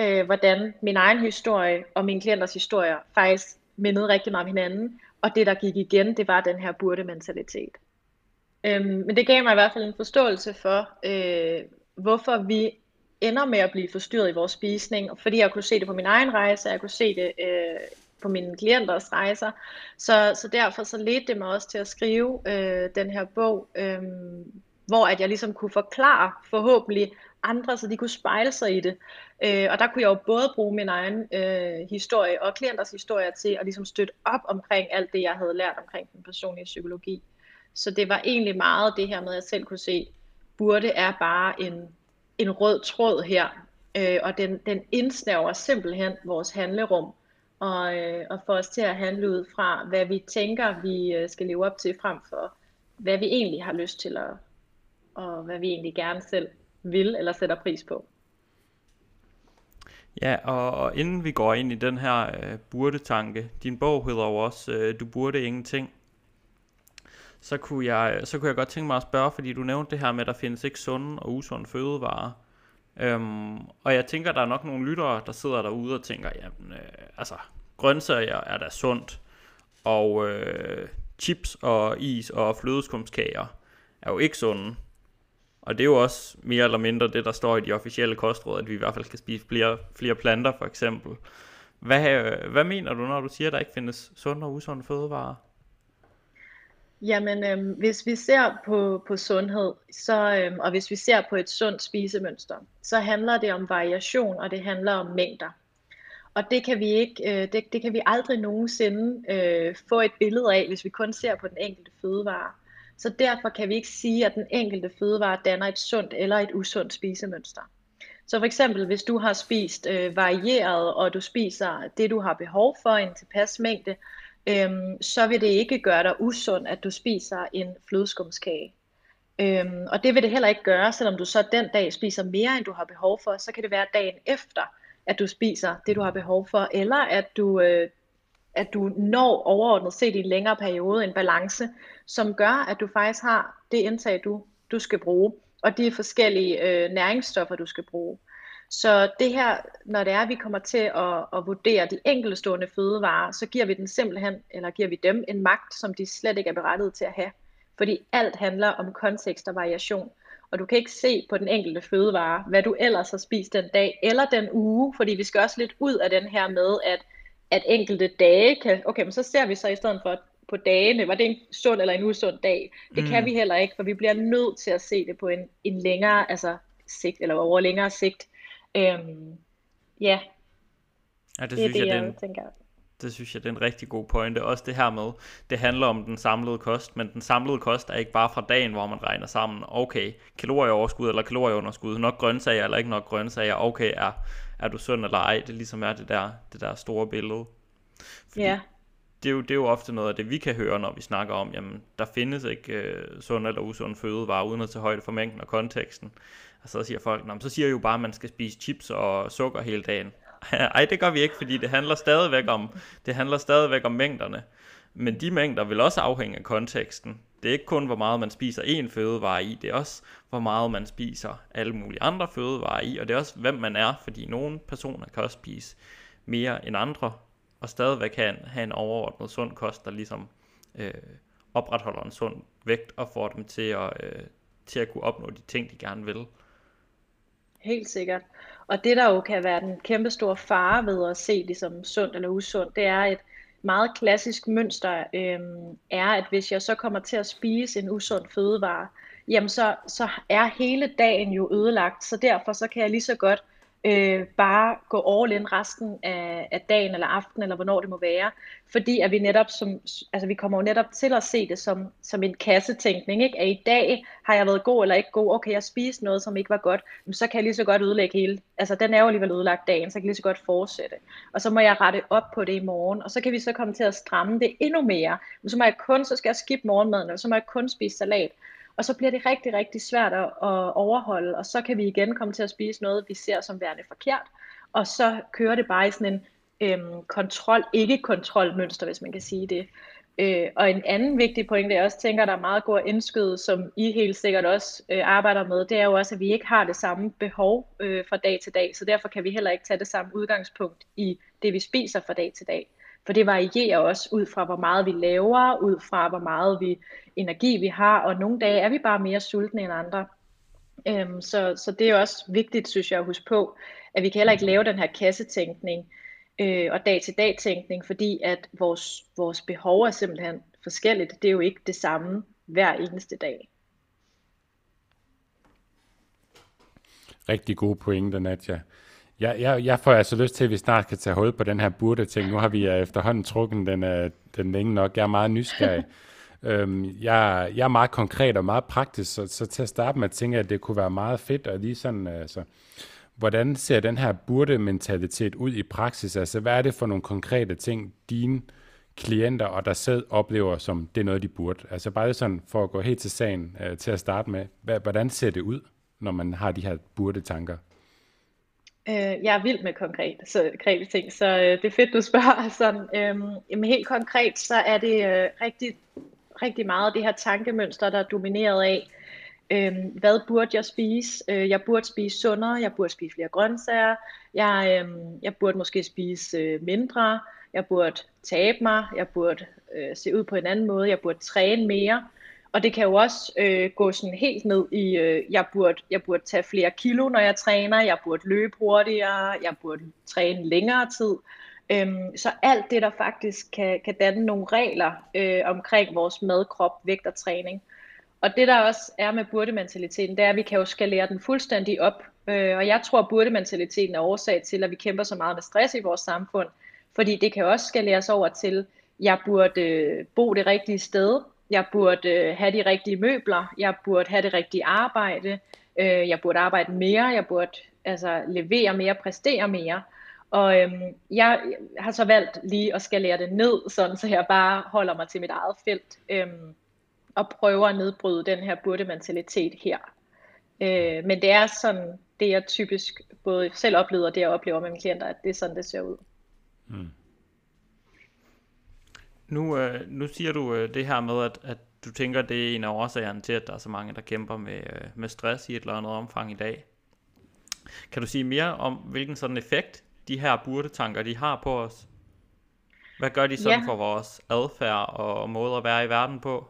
øh, hvordan min egen historie og mine klienters historier faktisk mindede rigtig meget om hinanden. Og det, der gik igen, det var den her burde-mentalitet. Øhm, men det gav mig i hvert fald en forståelse for, øh, hvorfor vi ender med at blive forstyrret i vores spisning. Fordi jeg kunne se det på min egen rejse, jeg kunne se det øh, på mine klienters rejser. Så, så derfor så ledte det mig også til at skrive øh, den her bog, øh, hvor at jeg ligesom kunne forklare forhåbentlig andre, så de kunne spejle sig i det. Øh, og der kunne jeg jo både bruge min egen øh, historie og klienters historie til at ligesom støtte op omkring alt det, jeg havde lært omkring den personlige psykologi. Så det var egentlig meget det her med, at jeg selv kunne se, burde er bare en, en rød tråd her, øh, og den, den indsnæver simpelthen vores handlerum, og, øh, og får os til at handle ud fra, hvad vi tænker, vi øh, skal leve op til, frem for hvad vi egentlig har lyst til, at, og hvad vi egentlig gerne selv vil eller sætter pris på. Ja, og, og inden vi går ind i den her øh, burde-tanke, din bog hedder jo også øh, Du burde ingenting. Så kunne, jeg, øh, så kunne jeg godt tænke mig at spørge, fordi du nævnte det her med, at der findes ikke sunde og usunde fødevarer. Øhm, og jeg tænker, der er nok nogle lyttere, der sidder derude og tænker, jamen, øh, altså, grøntsager er da sundt, og øh, chips og is og flødeskumskager er jo ikke sunde. Og det er jo også mere eller mindre det, der står i de officielle kostråd, at vi i hvert fald skal spise flere, flere planter for eksempel. Hvad, hvad mener du, når du siger, at der ikke findes sunde og usunde fødevarer? Jamen, øh, hvis vi ser på, på sundhed, så, øh, og hvis vi ser på et sundt spisemønster, så handler det om variation, og det handler om mængder. Og det kan vi ikke, øh, det, det kan vi aldrig nogensinde øh, få et billede af, hvis vi kun ser på den enkelte fødevare. Så derfor kan vi ikke sige, at den enkelte fødevare danner et sundt eller et usundt spisemønster. Så for eksempel, hvis du har spist øh, varieret, og du spiser det, du har behov for, en tilpas mængde, øhm, så vil det ikke gøre dig usund, at du spiser en flødeskumskage. Øhm, og det vil det heller ikke gøre, selvom du så den dag spiser mere, end du har behov for, så kan det være dagen efter, at du spiser det, du har behov for, eller at du, øh, at du når overordnet set i en længere periode en balance, som gør, at du faktisk har det indtag, du, du skal bruge, og de forskellige øh, næringsstoffer, du skal bruge. Så det her, når det er, at vi kommer til at, at vurdere de enkeltstående fødevarer, så giver vi den simpelthen, eller giver vi dem en magt, som de slet ikke er berettiget til at have. Fordi alt handler om kontekst og variation. Og du kan ikke se på den enkelte fødevare, hvad du ellers har spist den dag eller den uge, fordi vi skal også lidt ud af den her med, at, at enkelte dage kan, okay, men så ser vi så i stedet for at på dagene, var det en sund eller en usund dag? Det mm. kan vi heller ikke, for vi bliver nødt til at se det på en, en længere altså, sigt, eller over længere sigt. Øhm, ja, ja det, det synes er det, jeg, jeg tænker. Det synes jeg, det er en rigtig god pointe. Også det her med, det handler om den samlede kost, men den samlede kost er ikke bare fra dagen, hvor man regner sammen, okay, kalorieoverskud eller kalorieunderskud, nok grøntsager eller ikke nok grøntsager, okay, er, er du sund eller ej, det ligesom er det der, det der store billede. Fordi ja det, er jo, det er jo ofte noget af det, vi kan høre, når vi snakker om, jamen, der findes ikke øh, sund eller usund fødevarer, uden at tage højde for mængden og konteksten. Og så siger folk, så siger jo bare, at man skal spise chips og sukker hele dagen. Ej, det gør vi ikke, fordi det handler stadigvæk om, det handler stadigvæk om mængderne. Men de mængder vil også afhænge af konteksten. Det er ikke kun, hvor meget man spiser en fødevare i, det er også, hvor meget man spiser alle mulige andre fødevarer i, og det er også, hvem man er, fordi nogle personer kan også spise mere end andre, og stadigvæk have en, have en overordnet sund kost, der ligesom øh, opretholder en sund vægt, og får dem til at, øh, til at kunne opnå de ting, de gerne vil. Helt sikkert. Og det der jo kan være den kæmpe store fare ved at se det som sundt eller usundt, det er et meget klassisk mønster, øh, er at hvis jeg så kommer til at spise en usund fødevare, jamen så, så er hele dagen jo ødelagt, så derfor så kan jeg lige så godt øh, bare gå all in resten af, af dagen eller aften eller hvornår det må være, fordi at vi netop som, altså vi kommer jo netop til at se det som, som en kassetænkning, ikke? at i dag har jeg været god eller ikke god, okay jeg spiste noget som ikke var godt, men så kan jeg lige så godt ødelægge hele, altså den er jo alligevel ødelagt dagen, så jeg kan lige så godt fortsætte, og så må jeg rette op på det i morgen, og så kan vi så komme til at stramme det endnu mere, men så må jeg kun, så skal jeg skippe morgenmaden, eller så må jeg kun spise salat, og så bliver det rigtig, rigtig svært at, at overholde, og så kan vi igen komme til at spise noget, vi ser som værende forkert, og så kører det bare i sådan en øhm, kontrol, ikke kontrolmønster, hvis man kan sige det. Øh, og en anden vigtig pointe, jeg også tænker, der er meget god at indskyde, som I helt sikkert også øh, arbejder med, det er jo også, at vi ikke har det samme behov øh, fra dag til dag, så derfor kan vi heller ikke tage det samme udgangspunkt i det, vi spiser fra dag til dag. For det varierer også ud fra, hvor meget vi laver, ud fra, hvor meget vi energi vi har, og nogle dage er vi bare mere sultne end andre. Øhm, så, så det er også vigtigt, synes jeg, at huske på, at vi kan heller ikke lave den her kassetænkning, øh, og dag-til-dag tænkning, fordi at vores, vores behov er simpelthen forskelligt. Det er jo ikke det samme hver eneste dag. Rigtig gode pointer, Nadja. Jeg, jeg, jeg får altså lyst til, at vi snart kan tage hul på den her burde-ting. Nu har vi uh, efterhånden trukket den, uh, den længe nok. Jeg er meget nysgerrig. øhm, jeg, jeg er meget konkret og meget praktisk, så, så til at starte med tænker jeg, at det kunne være meget fedt at lige sådan... Uh, så, hvordan ser den her burde-mentalitet ud i praksis? Altså, hvad er det for nogle konkrete ting, dine klienter og der selv oplever, som det er noget, de burde? Altså bare sådan for at gå helt til sagen uh, til at starte med. Hvordan ser det ud, når man har de her burde-tanker? Øh, jeg er vild med konkret, så, konkrete ting, så øh, det er fedt, du spørger. Sådan, øh, jamen helt konkret, så er det øh, rigtig, rigtig meget det her tankemønster, der er domineret af, øh, hvad burde jeg spise? Øh, jeg burde spise sundere, jeg burde spise flere grøntsager, jeg, øh, jeg burde måske spise øh, mindre, jeg burde tabe mig, jeg burde øh, se ud på en anden måde, jeg burde træne mere. Og det kan jo også øh, gå sådan helt ned i, øh, jeg, burde, jeg burde tage flere kilo, når jeg træner, jeg burde løbe hurtigere, jeg burde træne længere tid. Øhm, så alt det, der faktisk kan, kan danne nogle regler øh, omkring vores madkrop, vægt og træning. Og det der også er med burdementaliteten, det er, at vi kan jo skalere den fuldstændig op. Øh, og jeg tror, at burdementaliteten er årsag til, at vi kæmper så meget med stress i vores samfund. Fordi det kan også skaleres over til, jeg burde øh, bo det rigtige sted, jeg burde øh, have de rigtige møbler, jeg burde have det rigtige arbejde, øh, jeg burde arbejde mere, jeg burde altså, levere mere, præstere mere. Og øhm, jeg har så valgt lige at skalere det ned, sådan så jeg bare holder mig til mit eget felt øhm, og prøver at nedbryde den her burde-mentalitet her. Øh, men det er sådan, det jeg typisk både selv oplever og det jeg oplever med mine klienter, at det er sådan, det ser ud. Mm. Nu, øh, nu siger du øh, det her med, at, at du tænker, det er en af årsagerne til, at der er så mange, der kæmper med, øh, med stress i et eller andet omfang i dag. Kan du sige mere om, hvilken sådan effekt de her burdetanker, de har på os? Hvad gør de sådan ja. for vores adfærd og måde at være i verden på?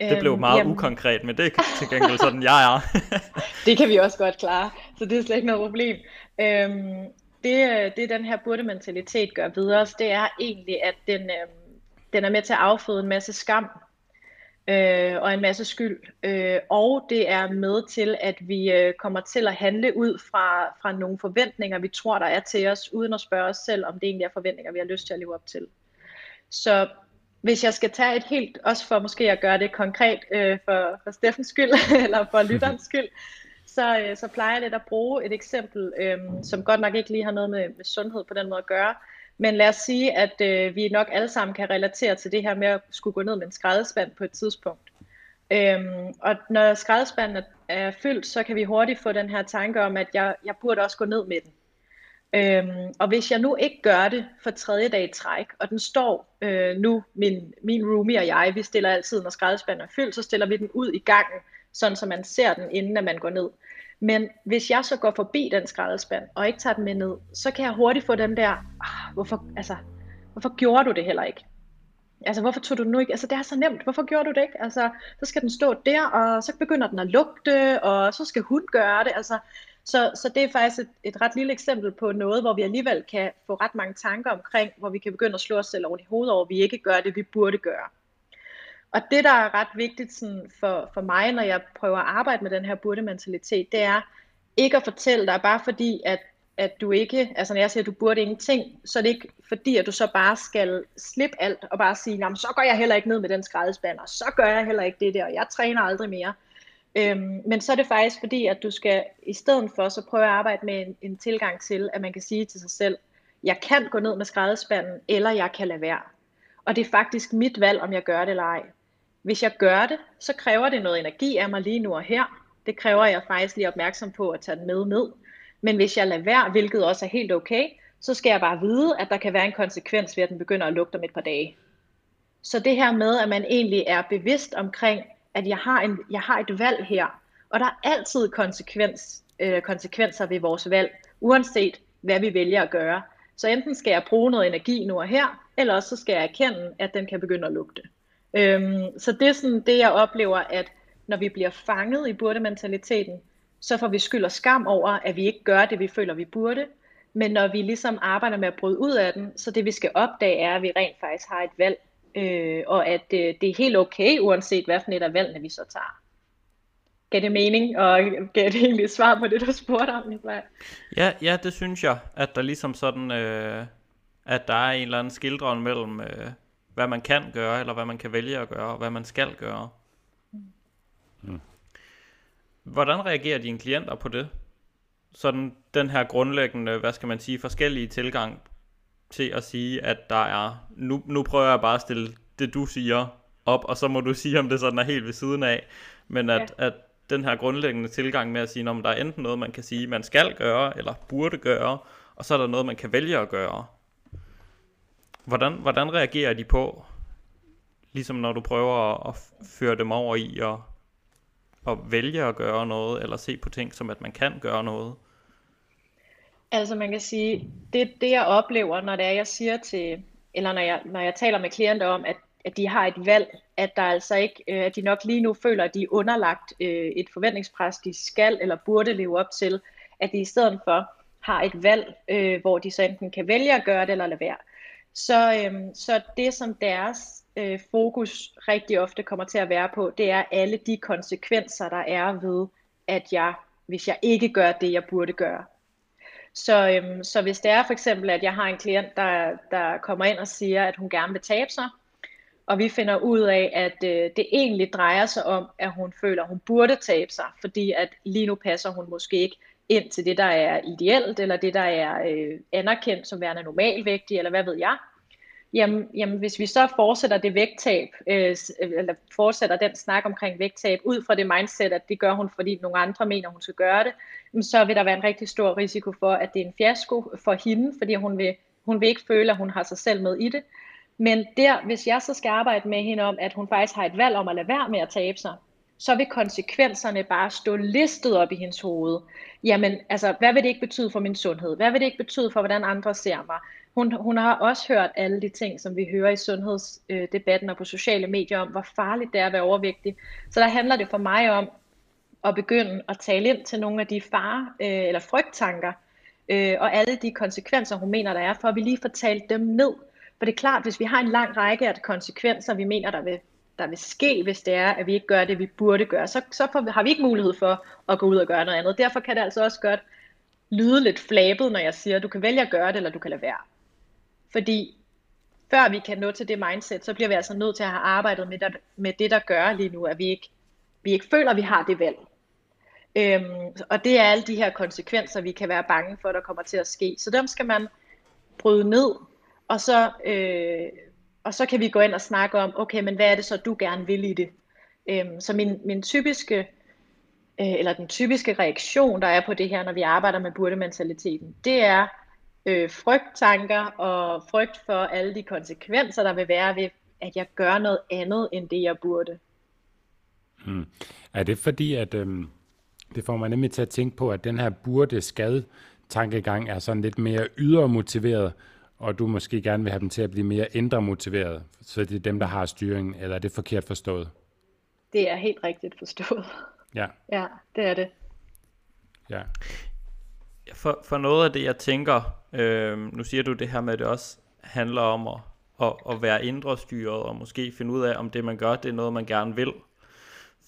Det blev øhm, meget jamen. ukonkret, men det er til gengæld sådan, jeg er. det kan vi også godt klare, så det er slet ikke noget problem. Øhm, det, øh, det den her burde-mentalitet gør videre, det er egentlig, at den, øh, den er med til at afføde en masse skam øh, og en masse skyld. Øh, og det er med til, at vi øh, kommer til at handle ud fra, fra nogle forventninger, vi tror, der er til os, uden at spørge os selv, om det egentlig er forventninger, vi har lyst til at leve op til. Så hvis jeg skal tage et helt, også for måske at gøre det konkret øh, for, for Steffens skyld, eller for lytterens skyld, så, øh, så plejer jeg lidt at bruge et eksempel, øh, som godt nok ikke lige har noget med, med sundhed på den måde at gøre. Men lad os sige, at øh, vi nok alle sammen kan relatere til det her med at skulle gå ned med en skraldespand på et tidspunkt. Øhm, og når skraldespanden er, er fyldt, så kan vi hurtigt få den her tanke om, at jeg, jeg burde også gå ned med den. Øhm, og hvis jeg nu ikke gør det for tredje dag i træk, og den står øh, nu, min, min roomie og jeg, vi stiller altid, når skraldespanden er fyldt, så stiller vi den ud i gangen, sådan så man ser den, inden at man går ned. Men hvis jeg så går forbi den skraldespand, og ikke tager den med ned, så kan jeg hurtigt få den der, ah, hvorfor, altså, hvorfor gjorde du det heller ikke? Altså, hvorfor tog du nu ikke? Altså, det er så nemt. Hvorfor gjorde du det ikke? Altså, så skal den stå der, og så begynder den at lugte, og så skal hun gøre det. Altså, så, så det er faktisk et, et ret lille eksempel på noget, hvor vi alligevel kan få ret mange tanker omkring, hvor vi kan begynde at slå os selv over i hovedet over, at vi ikke gør det, vi burde gøre. Og det, der er ret vigtigt sådan for, for mig, når jeg prøver at arbejde med den her burde-mentalitet, det er ikke at fortælle dig, bare fordi, at, at du ikke, altså når jeg siger, at du burde ingenting, så er det ikke fordi, at du så bare skal slippe alt og bare sige, så går jeg heller ikke ned med den skrædespand, og så gør jeg heller ikke det der, og jeg træner aldrig mere. Øhm, men så er det faktisk fordi, at du skal i stedet for så prøve at arbejde med en, en tilgang til, at man kan sige til sig selv, jeg kan gå ned med skrædespanden, eller jeg kan lade være. Og det er faktisk mit valg, om jeg gør det eller ej. Hvis jeg gør det, så kræver det noget energi af mig lige nu og her. Det kræver, jeg faktisk lige opmærksom på at tage den med ned. Men hvis jeg lader være, hvilket også er helt okay, så skal jeg bare vide, at der kan være en konsekvens ved, at den begynder at lugte om et par dage. Så det her med, at man egentlig er bevidst omkring, at jeg har, en, jeg har et valg her, og der er altid konsekvens, øh, konsekvenser ved vores valg, uanset hvad vi vælger at gøre. Så enten skal jeg bruge noget energi nu og her, eller også så skal jeg erkende, at den kan begynde at lugte. Øhm, så det er sådan det, jeg oplever, at når vi bliver fanget i burde-mentaliteten, så får vi skyld og skam over, at vi ikke gør det, vi føler, vi burde. Men når vi ligesom arbejder med at bryde ud af den, så det vi skal opdage er, at vi rent faktisk har et valg, øh, og at øh, det er helt okay, uanset hvad for et af valgene vi så tager. Gav det mening, og gav det egentlig svar på det, du spurgte om, Nicolaj? Ja, ja, det synes jeg, at der ligesom sådan, øh, at der er en eller anden skildring mellem, øh, hvad man kan gøre, eller hvad man kan vælge at gøre, og hvad man skal gøre. Mm. Hvordan reagerer dine klienter på det? Sådan den her grundlæggende, hvad skal man sige, forskellige tilgang til at sige, at der er, nu, nu prøver jeg bare at stille det du siger op, og så må du sige, om det sådan er helt ved siden af, men at, ja. at den her grundlæggende tilgang med at sige, om der er enten noget, man kan sige, man skal gøre, eller burde gøre, og så er der noget, man kan vælge at gøre. Hvordan, hvordan reagerer de på, ligesom når du prøver at, at føre dem over i at, at vælge at gøre noget, eller se på ting som, at man kan gøre noget? Altså man kan sige, det, det jeg oplever, når det er, jeg siger til, eller når jeg, når jeg taler med klienter om, at, at de har et valg, at der altså ikke, øh, at de nok lige nu føler, at de er underlagt øh, et forventningspres, de skal eller burde leve op til, at de i stedet for har et valg, øh, hvor de så enten kan vælge at gøre det eller lade være. Så, øhm, så det som deres øh, fokus rigtig ofte kommer til at være på, det er alle de konsekvenser, der er ved, at jeg, hvis jeg ikke gør det, jeg burde gøre. Så, øhm, så hvis det er for eksempel, at jeg har en klient, der, der kommer ind og siger, at hun gerne vil tabe sig, og vi finder ud af, at øh, det egentlig drejer sig om, at hun føler, at hun burde tabe sig, fordi at lige nu passer hun måske ikke ind til det, der er ideelt, eller det, der er øh, anerkendt som værende normalvægtig, eller hvad ved jeg. Jamen, jamen hvis vi så fortsætter det vægttab, øh, øh, eller fortsætter den snak omkring vægttab, ud fra det mindset, at det gør hun, fordi nogle andre mener, hun skal gøre det, så vil der være en rigtig stor risiko for, at det er en fiasko for hende, fordi hun vil, hun vil ikke føle, at hun har sig selv med i det. Men der, hvis jeg så skal arbejde med hende om, at hun faktisk har et valg om at lade være med at tabe sig, så vil konsekvenserne bare stå listet op i hendes hoved. Jamen, altså, hvad vil det ikke betyde for min sundhed? Hvad vil det ikke betyde for, hvordan andre ser mig? Hun, hun har også hørt alle de ting, som vi hører i sundhedsdebatten øh, og på sociale medier om, hvor farligt det er at være overvægtig. Så der handler det for mig om at begynde at tale ind til nogle af de fare øh, eller frygttanker, øh, og alle de konsekvenser, hun mener, der er, for at vi lige får talt dem ned. For det er klart, hvis vi har en lang række af konsekvenser, vi mener, der vil, der vil ske, hvis det er, at vi ikke gør det, vi burde gøre, så, så får, har vi ikke mulighed for at gå ud og gøre noget andet. Derfor kan det altså også godt lyde lidt flabet, når jeg siger, at du kan vælge at gøre det, eller du kan lade være. Fordi før vi kan nå til det mindset, så bliver vi altså nødt til at have arbejdet med, der, med det, der gør lige nu, at vi ikke, vi ikke føler, at vi har det valg. Øhm, og det er alle de her konsekvenser, vi kan være bange for, der kommer til at ske. Så dem skal man bryde ned, og så, øh, og så kan vi gå ind og snakke om, okay, men hvad er det så, du gerne vil i det? Øhm, så min, min typiske, øh, eller den typiske reaktion, der er på det her, når vi arbejder med burdementaliteten, det er øh, frygttanker og frygt for alle de konsekvenser, der vil være ved, at jeg gør noget andet, end det jeg burde. Hmm. Er det fordi, at øhm, det får mig nemlig til at tænke på, at den her burde skade tankegang er sådan lidt mere ydermotiveret, og du måske gerne vil have dem til at blive mere indre motiveret, så det er dem, der har styringen, eller er det forkert forstået? Det er helt rigtigt forstået. Ja. Ja, det er det. Ja. For, for noget af det, jeg tænker, øh, nu siger du det her med, at det også handler om at, at, at være indre styret, og måske finde ud af, om det man gør, det er noget, man gerne vil.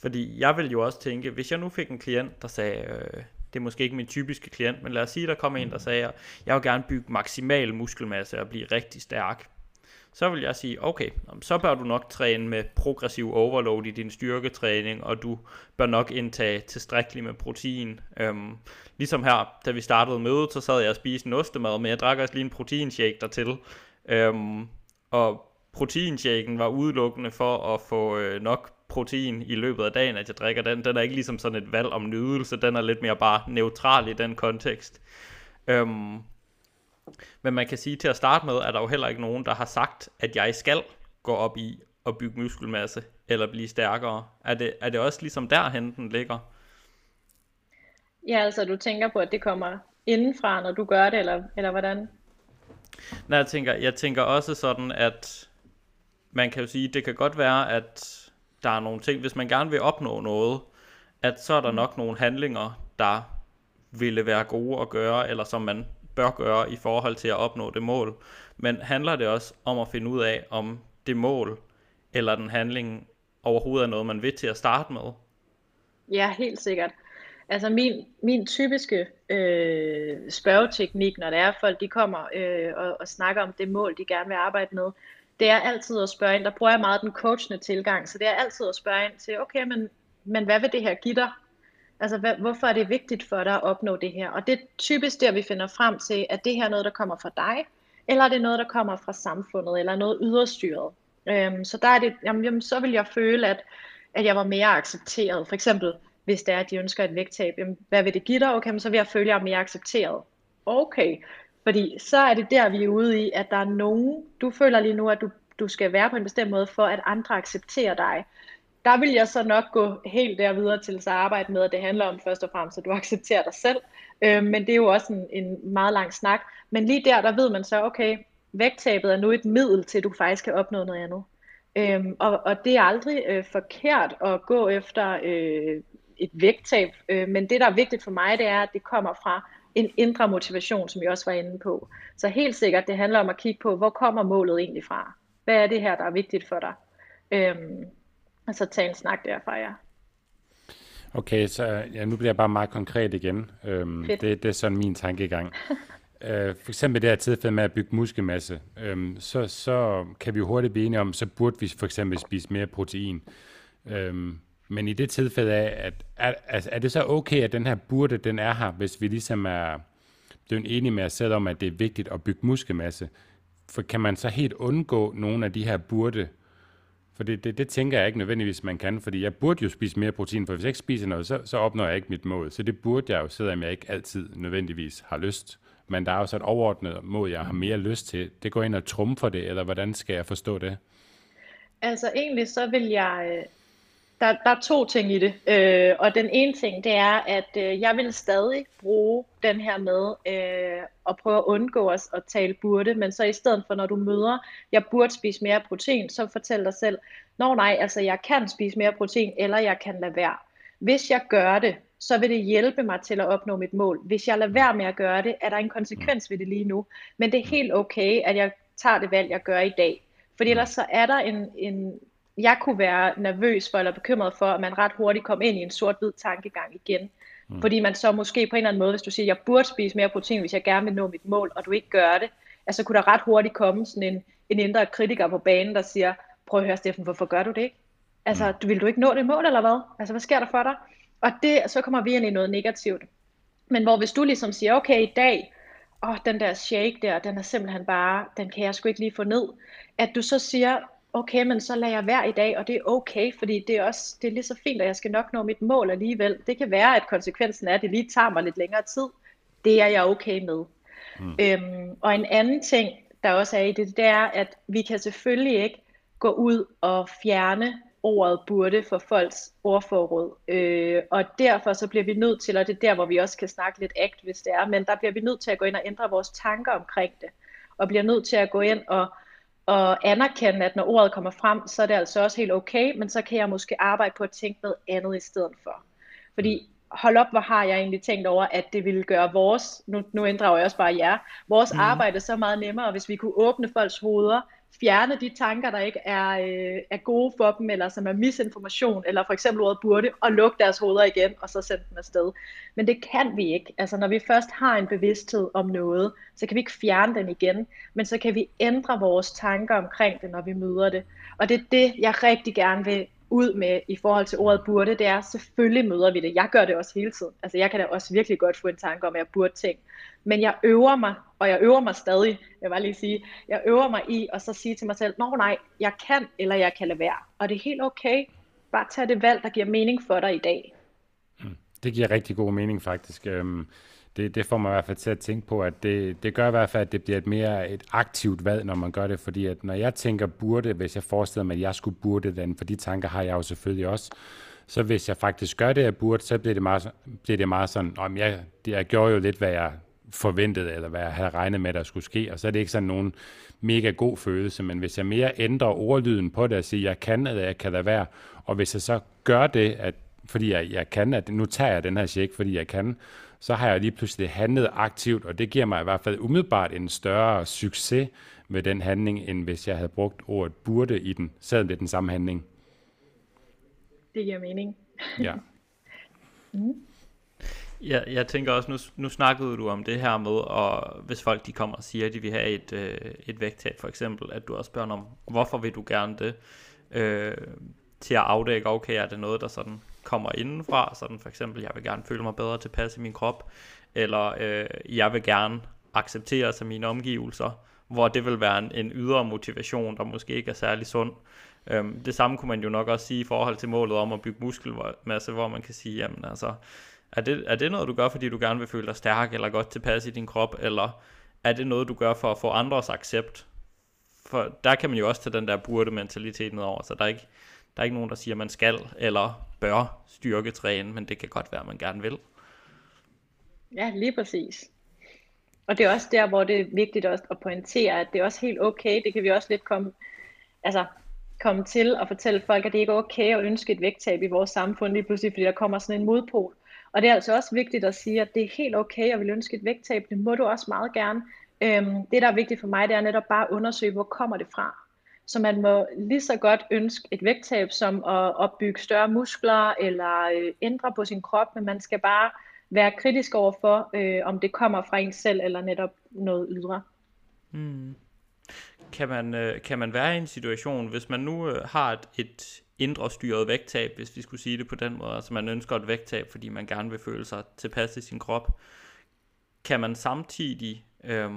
Fordi jeg vil jo også tænke, hvis jeg nu fik en klient, der sagde, øh, det er måske ikke min typiske klient, men lad os sige, der kommer en, der sagde, jeg vil gerne bygge maksimal muskelmasse og blive rigtig stærk. Så vil jeg sige, okay, så bør du nok træne med progressiv overload i din styrketræning, og du bør nok indtage tilstrækkeligt med protein. Øhm, ligesom her, da vi startede mødet, så sad jeg og spiste en ostemad, men jeg drak også lige en proteinshake dertil. Øhm, og proteinshaken var udelukkende for at få øh, nok protein i løbet af dagen, at jeg drikker den. Den er ikke ligesom sådan et valg om nydelse, den er lidt mere bare neutral i den kontekst. Øhm, men man kan sige til at starte med, at der jo heller ikke nogen, der har sagt, at jeg skal gå op i at bygge muskelmasse eller blive stærkere. Er det, er det også ligesom derhen, den ligger? Ja, altså du tænker på, at det kommer indenfra, når du gør det, eller, eller hvordan? Nej, jeg tænker, jeg tænker også sådan, at man kan jo sige, det kan godt være, at der er nogle ting, hvis man gerne vil opnå noget, at så er der nok nogle handlinger, der ville være gode at gøre, eller som man bør gøre i forhold til at opnå det mål. Men handler det også om at finde ud af, om det mål eller den handling overhovedet er noget, man vil til at starte med? Ja, helt sikkert. Altså min, min typiske øh, spørgeteknik, når det er folk, de kommer øh, og, og snakker om det mål, de gerne vil arbejde med, det er altid at spørge ind. Der bruger jeg meget den coachende tilgang, så det er altid at spørge ind til, okay, men, men hvad vil det her give dig? Altså, hvad, hvorfor er det vigtigt for dig at opnå det her? Og det er typisk der, vi finder frem til, at det her er noget, der kommer fra dig, eller er det noget, der kommer fra samfundet, eller noget yderstyret. Øhm, så der er det, jamen, jamen, så vil jeg føle, at, at jeg var mere accepteret. For eksempel, hvis det er, at de ønsker et vægttab, jamen, hvad vil det give dig? Okay, men så vil jeg føle, at jeg er mere accepteret. Okay, fordi så er det der, vi er ude i, at der er nogen, du føler lige nu, at du, du skal være på en bestemt måde, for at andre accepterer dig. Der vil jeg så nok gå helt der videre til at arbejde med, at det handler om først og fremmest, at du accepterer dig selv. Øh, men det er jo også en, en meget lang snak. Men lige der, der ved man så, okay, vægttabet er nu et middel til, at du faktisk kan opnå noget andet. Øhm, og, og det er aldrig øh, forkert at gå efter øh, et vægttab, øh, men det, der er vigtigt for mig, det er, at det kommer fra en indre motivation, som jeg også var inde på. Så helt sikkert, det handler om at kigge på, hvor kommer målet egentlig fra? Hvad er det her, der er vigtigt for dig? Øhm, og så tage en snak derfra, ja. Okay, så ja, nu bliver jeg bare meget konkret igen. Øhm, det, det er sådan min tankegang. øh, for eksempel det her tilfælde med at bygge muskelmasse, øhm, så, så kan vi jo hurtigt blive enige om, så burde vi for eksempel spise mere protein. Øhm, men i det tilfælde af, at er, altså, er det så okay, at den her burde, den er her, hvis vi ligesom er blevet enige med os selv om, at det er vigtigt at bygge muskelmasse? For kan man så helt undgå nogle af de her burde? For det, det, det tænker jeg ikke nødvendigvis, man kan, fordi jeg burde jo spise mere protein, for hvis jeg ikke spiser noget, så, så opnår jeg ikke mit mål. Så det burde jeg jo, selvom jeg ikke altid nødvendigvis har lyst. Men der er jo så et overordnet mål, jeg har mere lyst til. Det går ind og trumfer det, eller hvordan skal jeg forstå det? Altså egentlig så vil jeg øh, der, der er to ting i det. Øh, og den ene ting, det er, at øh, jeg vil stadig bruge den her med øh, at prøve at undgå os at tale burde, men så i stedet for, når du møder, jeg burde spise mere protein, så fortæl dig selv, nå nej, altså jeg kan spise mere protein, eller jeg kan lade være. Hvis jeg gør det, så vil det hjælpe mig til at opnå mit mål. Hvis jeg lader være med at gøre det, er der en konsekvens ved det lige nu. Men det er helt okay, at jeg tager det valg, jeg gør i dag. Fordi ellers så er der en, en jeg kunne være nervøs for eller bekymret for, at man ret hurtigt kom ind i en sort-hvid tankegang igen. Mm. Fordi man så måske på en eller anden måde, hvis du siger, jeg burde spise mere protein, hvis jeg gerne vil nå mit mål, og du ikke gør det, altså kunne der ret hurtigt komme sådan en, en indre kritiker på banen, der siger, prøv at høre Steffen, hvorfor gør du det ikke? Altså, mm. du, vil du ikke nå det mål, eller hvad? Altså, hvad sker der for dig? Og det, så kommer vi ind i noget negativt. Men hvor hvis du ligesom siger, okay, i dag, åh, den der shake der, den er simpelthen bare, den kan jeg sgu ikke lige få ned. At du så siger, okay, men så lader jeg være i dag, og det er okay, fordi det er også det er lige så fint, at jeg skal nok nå mit mål alligevel. Det kan være, at konsekvensen er, at det lige tager mig lidt længere tid. Det er jeg okay med. Mm. Øhm, og en anden ting, der også er i det, det er, at vi kan selvfølgelig ikke gå ud og fjerne ordet burde for folks ordforråd. Øh, og derfor så bliver vi nødt til, og det er der, hvor vi også kan snakke lidt akt, hvis det er, men der bliver vi nødt til at gå ind og ændre vores tanker omkring det. Og bliver nødt til at gå ind og og anerkende, at når ordet kommer frem, så er det altså også helt okay, men så kan jeg måske arbejde på at tænke noget andet i stedet for. Fordi hold op, hvor har jeg egentlig tænkt over, at det ville gøre vores, nu, nu inddrager jeg også bare jer, vores mm. arbejde så meget nemmere, hvis vi kunne åbne folks hoveder fjerne de tanker, der ikke er, øh, er gode for dem, eller som er misinformation, eller for eksempel ordet burde, og lukke deres hoveder igen, og så sende dem afsted. Men det kan vi ikke. Altså når vi først har en bevidsthed om noget, så kan vi ikke fjerne den igen, men så kan vi ændre vores tanker omkring det, når vi møder det. Og det er det, jeg rigtig gerne vil ud med i forhold til ordet burde, det er, selvfølgelig møder vi det. Jeg gør det også hele tiden. Altså jeg kan da også virkelig godt få en tanke om, at jeg burde ting. Men jeg øver mig, og jeg øver mig stadig, jeg vil lige sige, jeg øver mig i at så sige til mig selv, nå nej, jeg kan, eller jeg kan lade være. Og det er helt okay. Bare tag det valg, der giver mening for dig i dag. Hmm. Det giver rigtig god mening faktisk. Øhm, det, det får mig i hvert fald til at tænke på, at det, det gør i hvert fald, at det bliver et mere et aktivt valg, når man gør det, fordi at når jeg tænker burde, hvis jeg forestiller mig, at jeg skulle burde den, for de tanker har jeg jo selvfølgelig også, så hvis jeg faktisk gør det, jeg burde, så bliver det meget, bliver det meget sådan, om jeg, jeg gjorde jo lidt, hvad jeg forventede, eller hvad jeg havde regnet med, der skulle ske, og så er det ikke sådan nogen mega god følelse, men hvis jeg mere ændrer ordlyden på det, og siger, jeg kan, eller jeg kan lade være, og hvis jeg så gør det, at, fordi jeg, jeg kan, at nu tager jeg den her check, fordi jeg kan, så har jeg lige pludselig handlet aktivt, og det giver mig i hvert fald umiddelbart en større succes med den handling, end hvis jeg havde brugt ordet burde i den, selvom det er den samme handling. Det giver mening. ja. mm. Ja, jeg tænker også, nu, nu snakkede du om det her med, og hvis folk de kommer og siger, at de vil have et, øh, et vægttab for eksempel, at du også spørger om, hvorfor vil du gerne det, øh, til at afdække, okay, er det noget, der sådan kommer indenfra, sådan for eksempel, jeg vil gerne føle mig bedre tilpas i min krop, eller øh, jeg vil gerne acceptere sig mine omgivelser, hvor det vil være en, en ydre motivation, der måske ikke er særlig sund. Øhm, det samme kunne man jo nok også sige i forhold til målet om at bygge muskelmasse, hvor man kan sige, jamen altså, er det, er det noget, du gør, fordi du gerne vil føle dig stærk eller godt tilpas i din krop, eller er det noget, du gør for at få andres accept? For der kan man jo også tage den der burde mentalitet ned over, så der er ikke, der er ikke nogen, der siger, at man skal eller bør styrketræne, men det kan godt være, at man gerne vil. Ja, lige præcis. Og det er også der, hvor det er vigtigt også at pointere, at det er også helt okay, det kan vi også lidt komme, altså, komme til at fortælle folk, at det ikke er okay at ønske et vægttab i vores samfund lige pludselig, fordi der kommer sådan en modpol. Og det er altså også vigtigt at sige, at det er helt okay at vil ønske et vægttab. Det må du også meget gerne. Øhm, det, der er vigtigt for mig, det er netop bare at undersøge, hvor kommer det fra. Så man må lige så godt ønske et vægttab som at opbygge større muskler eller øh, ændre på sin krop, men man skal bare være kritisk over for, øh, om det kommer fra en selv eller netop noget ydre. Mm. Kan, man, øh, kan man være i en situation, hvis man nu øh, har et, et indre styret vægttab, hvis vi skulle sige det på den måde, altså man ønsker et vægttab, fordi man gerne vil føle sig tilpas i sin krop, kan man samtidig, øh,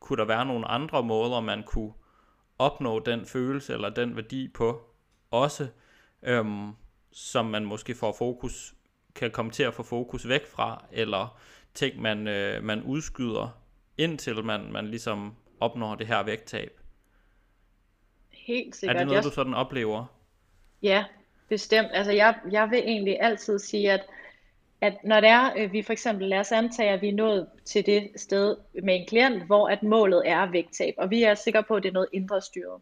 kunne der være nogle andre måder, man kunne opnå den følelse eller den værdi på, også øhm, som man måske får fokus, kan komme til at få fokus væk fra, eller ting, man, øh, man udskyder, indtil man, man ligesom opnår det her vægttab. Helt sikkert. Er det noget, du sådan oplever? Ja, bestemt. Altså jeg, jeg vil egentlig altid sige, at, at når det er, øh, vi for eksempel, lad os antage, at vi er nået til det sted med en klient, hvor at målet er vægttab, og vi er sikre på, at det er noget indre styret,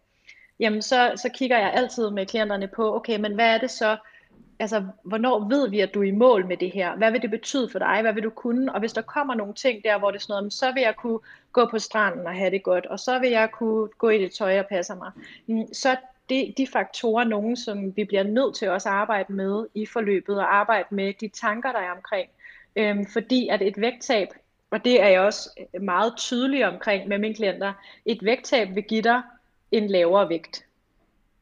jamen så, så kigger jeg altid med klienterne på, okay, men hvad er det så, altså, hvornår ved vi, at du er i mål med det her? Hvad vil det betyde for dig? Hvad vil du kunne? Og hvis der kommer nogle ting der, hvor det er sådan noget, så vil jeg kunne gå på stranden og have det godt, og så vil jeg kunne gå i det tøj, der passer mig. Mm, så det, de faktorer nogen, som vi bliver nødt til også at arbejde med i forløbet, og arbejde med de tanker, der er omkring. Øhm, fordi at et vægttab, og det er jeg også meget tydelig omkring med mine klienter, et vægttab vil give dig en lavere vægt.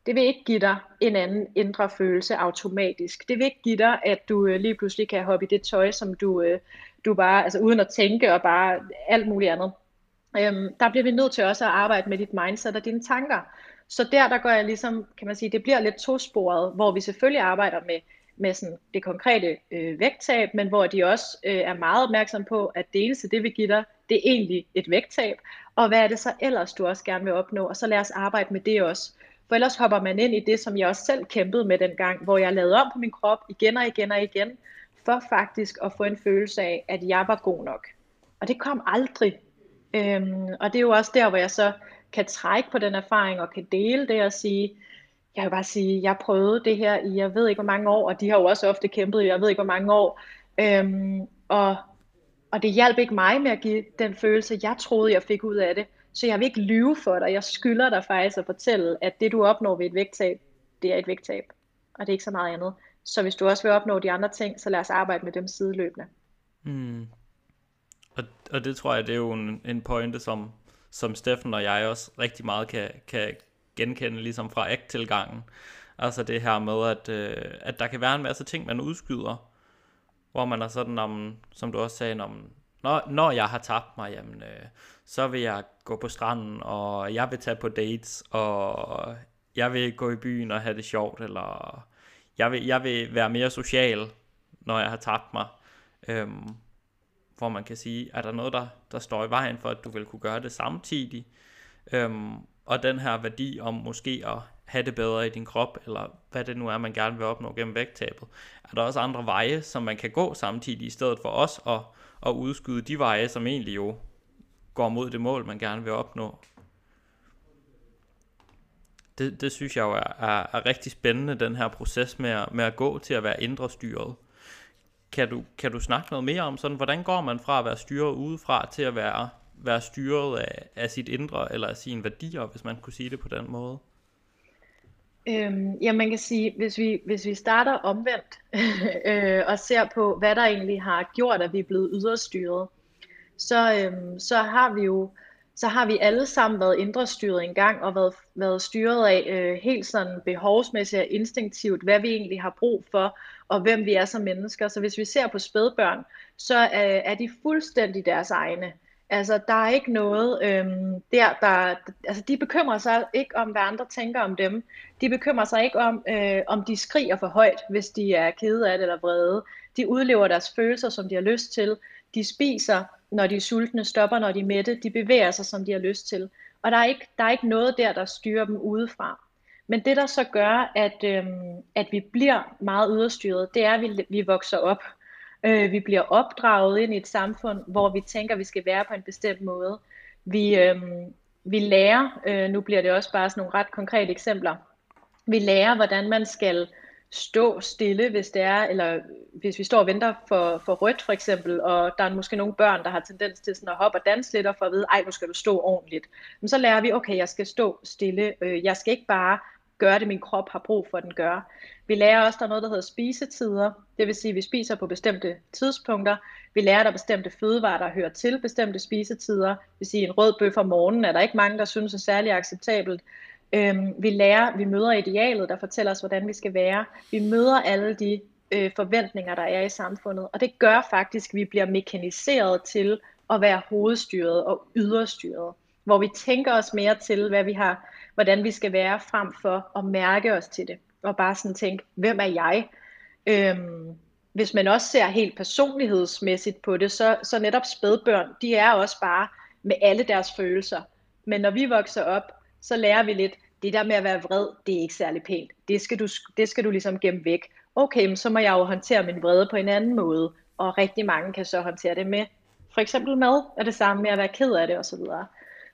Det vil ikke give dig en anden indre følelse automatisk. Det vil ikke give dig, at du øh, lige pludselig kan hoppe i det tøj, som du, øh, du bare, altså uden at tænke og bare alt muligt andet. Øhm, der bliver vi nødt til også at arbejde med dit mindset og dine tanker. Så der, der går jeg ligesom, kan man sige, det bliver lidt tosporet, hvor vi selvfølgelig arbejder med, med sådan det konkrete øh, vægttab, men hvor de også øh, er meget opmærksom på, at det eneste, det vil give dig, det er egentlig et vægttab, og hvad er det så ellers, du også gerne vil opnå, og så lad os arbejde med det også. For ellers hopper man ind i det, som jeg også selv kæmpede med dengang, hvor jeg lavede om på min krop igen og igen og igen, for faktisk at få en følelse af, at jeg var god nok. Og det kom aldrig. Øhm, og det er jo også der, hvor jeg så kan trække på den erfaring og kan dele det og sige, jeg vil bare sige, jeg prøvede det her i, jeg ved ikke hvor mange år, og de har jo også ofte kæmpet i, jeg ved ikke hvor mange år, øhm, og, og det hjalp ikke mig med at give den følelse, jeg troede, jeg fik ud af det. Så jeg vil ikke lyve for dig. Jeg skylder dig faktisk at fortælle, at det du opnår ved et vægttab, det er et vægttab. Og det er ikke så meget andet. Så hvis du også vil opnå de andre ting, så lad os arbejde med dem sideløbende. Mm. Og, og det tror jeg, det er jo en, en pointe, som, som Steffen og jeg også rigtig meget kan, kan genkende, ligesom fra ACT-tilgangen. Altså det her med, at, øh, at der kan være en masse ting, man udskyder, hvor man er sådan, om, som du også sagde, om, når, når jeg har tabt mig, jamen, øh, så vil jeg gå på stranden, og jeg vil tage på dates, og jeg vil gå i byen og have det sjovt, eller jeg vil, jeg vil være mere social, når jeg har tabt mig. Øhm, hvor man kan sige, er der noget, der, der står i vejen for, at du vil kunne gøre det samtidig? Øhm, og den her værdi om måske at have det bedre i din krop, eller hvad det nu er, man gerne vil opnå gennem vægttabet. Er der også andre veje, som man kan gå samtidig, i stedet for os at, at udskyde de veje, som egentlig jo går mod det mål, man gerne vil opnå? Det, det synes jeg jo er, er, er rigtig spændende, den her proces med at, med at gå til at være indre styret kan du, kan du snakke noget mere om sådan, hvordan går man fra at være styret udefra til at være, være styret af, af sit indre eller af sine værdier, hvis man kunne sige det på den måde? Øhm, ja, man kan sige, hvis vi, hvis vi starter omvendt øh, og ser på, hvad der egentlig har gjort, at vi er blevet yderstyret, så, øhm, så har vi jo så har vi alle sammen været indre styret engang og været, været styret af øh, helt sådan behovsmæssigt og instinktivt, hvad vi egentlig har brug for og hvem vi er som mennesker. Så hvis vi ser på spædbørn, så øh, er de fuldstændig deres egne. Altså, der er ikke noget øhm, der, der... Altså, de bekymrer sig ikke om, hvad andre tænker om dem. De bekymrer sig ikke om, øh, om de skriger for højt, hvis de er kede af det eller vrede. De udlever deres følelser, som de har lyst til. De spiser, når de er sultne, stopper, når de er mætte. De bevæger sig, som de har lyst til. Og der er ikke, der er ikke noget der, der styrer dem udefra. Men det, der så gør, at, øhm, at vi bliver meget yderstyret, det er, at vi, vi vokser op. Øh, vi bliver opdraget ind i et samfund, hvor vi tænker, at vi skal være på en bestemt måde. Vi, øhm, vi lærer, øh, nu bliver det også bare sådan nogle ret konkrete eksempler, vi lærer, hvordan man skal stå stille, hvis det er, eller hvis vi står og venter for, for rødt for eksempel, og der er måske nogle børn, der har tendens til sådan at hoppe og danse lidt, og for at vide, ej, nu skal du stå ordentligt. Men så lærer vi, okay, jeg skal stå stille, øh, jeg skal ikke bare gøre det, min krop har brug for, at den gør. Vi lærer også, der er noget, der hedder spisetider. Det vil sige, at vi spiser på bestemte tidspunkter. Vi lærer, der er bestemte fødevarer, der hører til bestemte spisetider. Det vil sige, en rød bøf om morgenen er der ikke mange, der synes er særlig acceptabelt. Øhm, vi lærer, vi møder idealet, der fortæller os, hvordan vi skal være. Vi møder alle de øh, forventninger, der er i samfundet. Og det gør faktisk, at vi bliver mekaniseret til at være hovedstyret og yderstyret. Hvor vi tænker os mere til, hvad vi har, hvordan vi skal være, frem for at mærke os til det og bare sådan tænke, hvem er jeg? Øhm, hvis man også ser helt personlighedsmæssigt på det, så, så netop spædbørn, de er også bare med alle deres følelser. Men når vi vokser op, så lærer vi lidt, det der med at være vred, det er ikke særlig pænt. Det skal du, det skal du ligesom gemme væk. Okay, så må jeg jo håndtere min vrede på en anden måde. Og rigtig mange kan så håndtere det med for eksempel mad, og det samme med at være ked af det osv.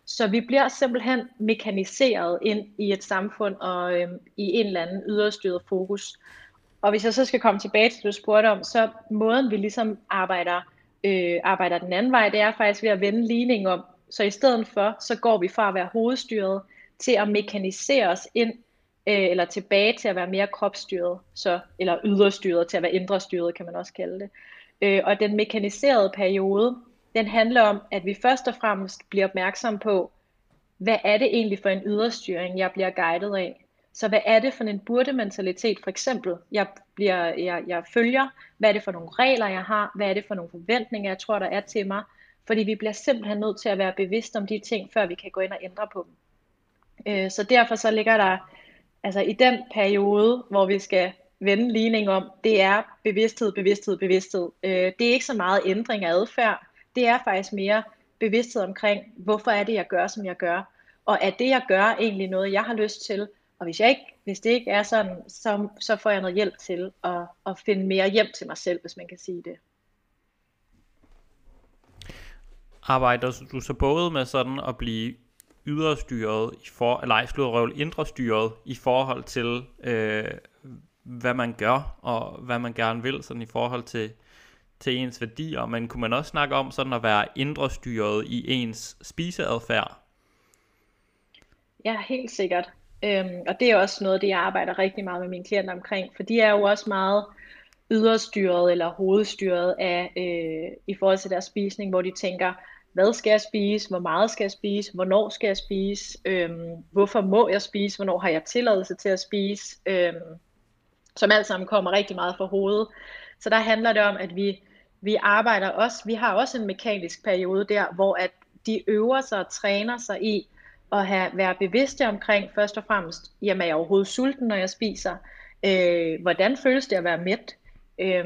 Så vi bliver simpelthen mekaniseret ind i et samfund og øhm, i en eller anden yderstyret fokus. Og hvis jeg så skal komme tilbage til det, du spurgte om, så måden vi ligesom arbejder, øh, arbejder den anden vej, det er faktisk ved at vende ligningen om. Så i stedet for, så går vi fra at være hovedstyret til at mekanisere os ind, øh, eller tilbage til at være mere kropsstyret, så, eller yderstyret til at være indre styret, kan man også kalde det. Øh, og den mekaniserede periode, den handler om, at vi først og fremmest bliver opmærksom på, hvad er det egentlig for en yderstyring, jeg bliver guidet af? Så hvad er det for en burde-mentalitet, for eksempel, jeg, bliver, jeg, jeg følger? Hvad er det for nogle regler, jeg har? Hvad er det for nogle forventninger, jeg tror, der er til mig? Fordi vi bliver simpelthen nødt til at være bevidste om de ting, før vi kan gå ind og ændre på dem. Øh, så derfor så ligger der, altså i den periode, hvor vi skal vende ligning om, det er bevidsthed, bevidsthed, bevidsthed. Øh, det er ikke så meget ændring af adfærd, det er faktisk mere bevidsthed omkring, hvorfor er det, jeg gør, som jeg gør. Og er det, jeg gør, egentlig noget, jeg har lyst til? Og hvis, jeg ikke, hvis det ikke er sådan, så, så får jeg noget hjælp til at, at finde mere hjem til mig selv, hvis man kan sige det. Arbejder du så både med sådan at blive yderstyret i for, eller ej, slået indre styret i forhold til, øh, hvad man gør, og hvad man gerne vil, sådan i forhold til til ens værdier, men kunne man også snakke om sådan at være indre styret i ens spiseadfærd? Ja, helt sikkert. Øhm, og det er også noget, det jeg arbejder rigtig meget med mine klienter omkring, for de er jo også meget yderstyret eller hovedstyret af, øh, i forhold til deres spisning, hvor de tænker, hvad skal jeg spise, hvor meget skal jeg spise, hvornår skal jeg spise, øhm, hvorfor må jeg spise, hvornår har jeg tilladelse til at spise, øhm, som alt sammen kommer rigtig meget fra hovedet. Så der handler det om, at vi vi arbejder også, vi har også en mekanisk periode der, hvor at de øver sig og træner sig i at have, være bevidste omkring først og fremmest, jamen er jeg overhovedet sulten, når jeg spiser? Øh, hvordan føles det at være mæt? Øh,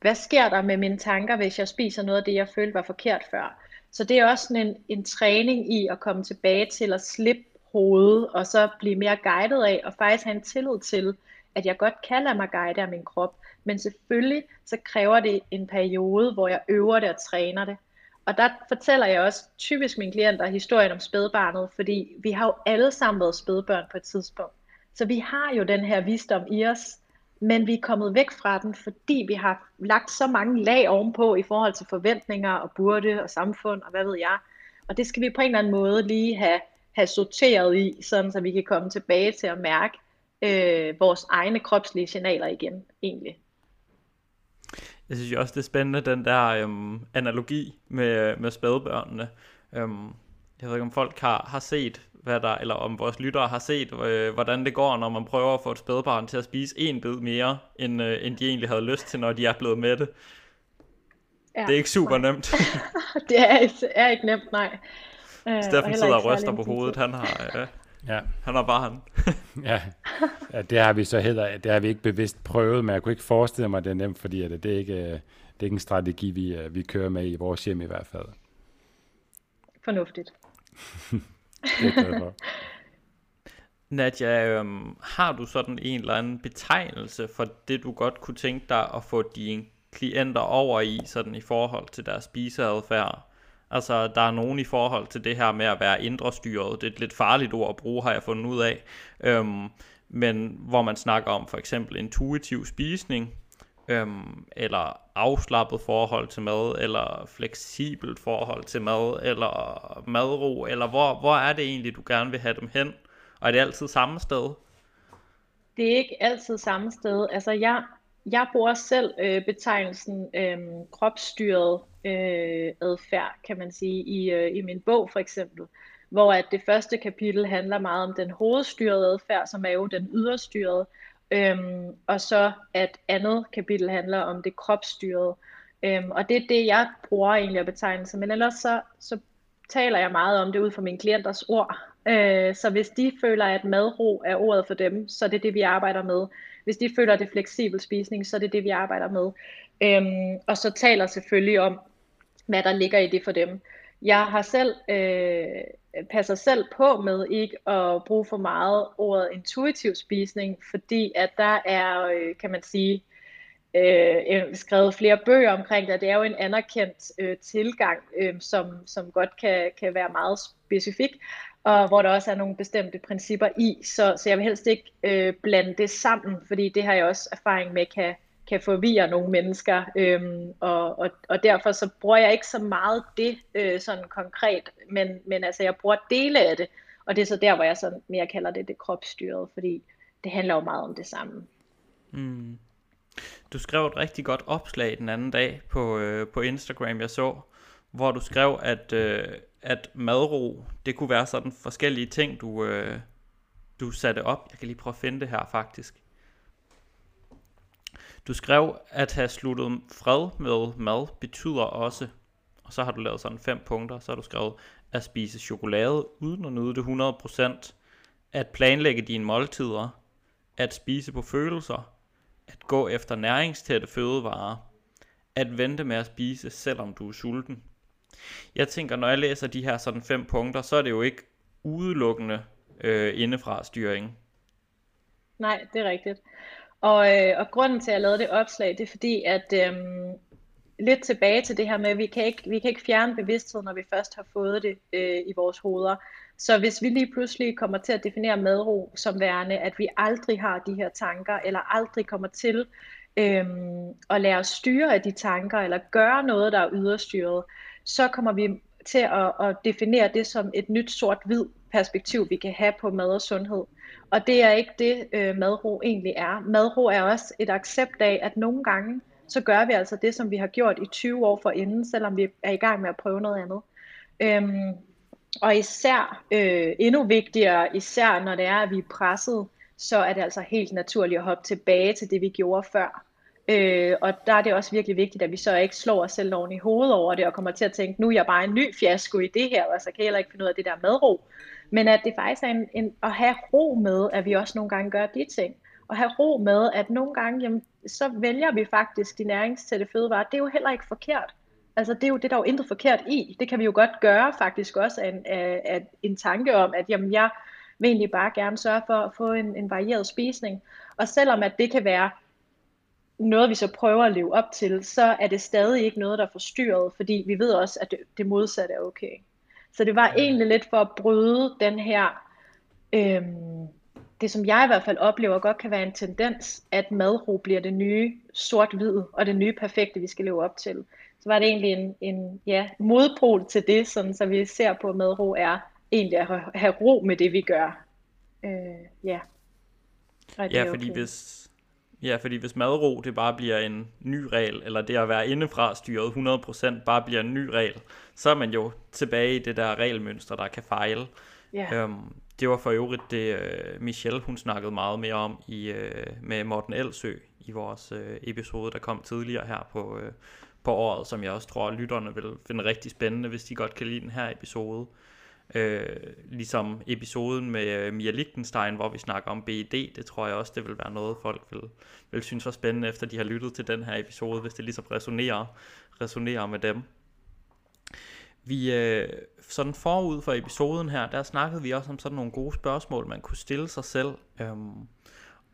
hvad sker der med mine tanker, hvis jeg spiser noget af det, jeg følte var forkert før? Så det er også sådan en, en træning i at komme tilbage til at slippe hovedet, og så blive mere guidet af, og faktisk have en tillid til, at jeg godt kan lade mig guide af min krop, men selvfølgelig så kræver det en periode, hvor jeg øver det og træner det. Og der fortæller jeg også typisk mine klienter historien om spædbarnet, fordi vi har jo alle sammen været spædbørn på et tidspunkt. Så vi har jo den her visdom i os, men vi er kommet væk fra den, fordi vi har lagt så mange lag ovenpå i forhold til forventninger og burde og samfund og hvad ved jeg. Og det skal vi på en eller anden måde lige have, have sorteret i, sådan så vi kan komme tilbage til at mærke øh, vores egne kropslige signaler igen, egentlig. Jeg synes også, det er spændende, den der øhm, analogi med, med spædbørnene. Øhm, jeg ved ikke, om folk har, har set, hvad der, eller om vores lyttere har set, øh, hvordan det går, når man prøver at få et spædbarn til at spise en bid mere, end, øh, end de egentlig havde lyst til, når de er blevet med det. Ja, det er ikke super nemt. det er, er ikke nemt, nej. Øh, Steffen sidder og ryster på hovedet. Han har, øh, ja. han har bare han. ja. ja, det har vi så heller, det har vi ikke bevidst prøvet, men jeg kunne ikke forestille mig, at det er nemt, fordi det, det, er ikke, det er ikke en strategi, vi, øh, vi kører med i vores hjem i hvert fald. Fornuftigt. det er for. Nadja, øhm, har du sådan en eller anden betegnelse for det, du godt kunne tænke dig at få dine klienter over i, sådan i forhold til deres spiseadfærd? Altså, der er nogen i forhold til det her med at være indre styret. Det er et lidt farligt ord at bruge, har jeg fundet ud af. Øhm, men hvor man snakker om for eksempel intuitiv spisning, øhm, eller afslappet forhold til mad, eller fleksibelt forhold til mad, eller madro, eller hvor, hvor er det egentlig, du gerne vil have dem hen? Og er det altid samme sted? Det er ikke altid samme sted. Altså, jeg, jeg bruger selv øh, betegnelsen øh, kropsstyret øh, adfærd, kan man sige, i, øh, i min bog for eksempel. Hvor at det første kapitel handler meget om den hovedstyrede adfærd, som er jo den yderstyrede, øhm, og så at andet kapitel handler om det kropsstyrede. Øhm, og det er det, jeg bruger egentlig at betegne sig. Men ellers så, så taler jeg meget om det ud fra mine klienters ord. Øh, så hvis de føler, at madro er ordet for dem, så er det det, vi arbejder med. Hvis de føler, at det er fleksibel spisning, så er det det, vi arbejder med. Øhm, og så taler selvfølgelig om, hvad der ligger i det for dem. Jeg har selv øh, passer selv på med ikke at bruge for meget ordet intuitiv spisning, fordi at der er, øh, kan man sige, øh, øh skrevet flere bøger omkring det, det er jo en anerkendt øh, tilgang, øh, som, som godt kan, kan være meget specifik, og hvor der også er nogle bestemte principper i, så, så jeg vil helst ikke øh, blande det sammen, fordi det har jeg også erfaring med kan, kan forvirre nogle mennesker, øhm, og, og, og derfor så bruger jeg ikke så meget det øh, sådan konkret, men, men altså jeg bruger dele af det, og det er så der, hvor jeg så mere kalder det det kropsstyret, fordi det handler jo meget om det samme. Mm. Du skrev et rigtig godt opslag den anden dag på, øh, på Instagram, jeg så, hvor du skrev, at, øh, at madro, det kunne være sådan forskellige ting, du, øh, du satte op. Jeg kan lige prøve at finde det her faktisk. Du skrev, at have sluttet fred med mad betyder også, og så har du lavet sådan fem punkter, så har du skrevet, at spise chokolade uden at nyde det 100%, at planlægge dine måltider, at spise på følelser, at gå efter næringstætte fødevarer, at vente med at spise, selvom du er sulten. Jeg tænker, når jeg læser de her sådan fem punkter, så er det jo ikke udelukkende øh, indefra styring. Nej, det er rigtigt. Og, øh, og grunden til, at jeg lavede det opslag, det er fordi, at øh, lidt tilbage til det her med, at vi kan ikke, vi kan ikke fjerne bevidsthed, når vi først har fået det øh, i vores hoveder. Så hvis vi lige pludselig kommer til at definere madro som værende, at vi aldrig har de her tanker, eller aldrig kommer til øhm, at lære os styre af de tanker, eller gøre noget, der er yderstyret, så kommer vi til at, at definere det som et nyt sort-hvid perspektiv, vi kan have på mad og sundhed. Og det er ikke det, øh, madro egentlig er. Madro er også et accept af, at nogle gange, så gør vi altså det, som vi har gjort i 20 år forinden, selvom vi er i gang med at prøve noget andet. Øhm, og især, øh, endnu vigtigere, især når det er, at vi er presset, så er det altså helt naturligt at hoppe tilbage til det, vi gjorde før. Øh, og der er det også virkelig vigtigt, at vi så ikke slår os selv oven i hovedet over det, og kommer til at tænke, nu er jeg bare en ny fiasko i det her, og så kan jeg heller ikke finde ud af det der madro. Men at det faktisk er en, en, at have ro med, at vi også nogle gange gør de ting. Og have ro med, at nogle gange, jamen, så vælger vi faktisk de næringstætte fødevarer. Det er jo heller ikke forkert. Altså det er jo det, der er jo intet forkert i. Det kan vi jo godt gøre faktisk også af en, af, af en tanke om, at jamen, jeg vil egentlig bare gerne sørge for at få en, en varieret spisning. Og selvom at det kan være noget, vi så prøver at leve op til, så er det stadig ikke noget, der er forstyrret, fordi vi ved også, at det, det modsatte er okay. Så det var egentlig lidt for at bryde den her øhm, det, som jeg i hvert fald oplever godt kan være en tendens, at madro bliver det nye sort-hvid og det nye perfekte, vi skal leve op til. Så var det egentlig en, en ja, modpol til det, sådan, så vi ser på, at madro er egentlig at have ro med det, vi gør. Øh, ja. Og ja, fordi okay. hvis, Ja, fordi hvis madro det bare bliver en ny regel, eller det at være indefra styret 100% bare bliver en ny regel, så er man jo tilbage i det der regelmønster, der kan fejle. Yeah. Øhm, det var for øvrigt det, uh, Michelle hun snakkede meget mere om i, uh, med Morten Elsø i vores uh, episode, der kom tidligere her på, uh, på året, som jeg også tror, at lytterne vil finde rigtig spændende, hvis de godt kan lide den her episode. Øh, ligesom episoden med øh, Mia Lichtenstein, hvor vi snakker om BED, det tror jeg også, det vil være noget, folk vil, vil synes var spændende, efter de har lyttet til den her episode, hvis det ligesom resonerer, resonerer med dem. Vi, øh, sådan forud for episoden her, der snakkede vi også om sådan nogle gode spørgsmål, man kunne stille sig selv. Øhm,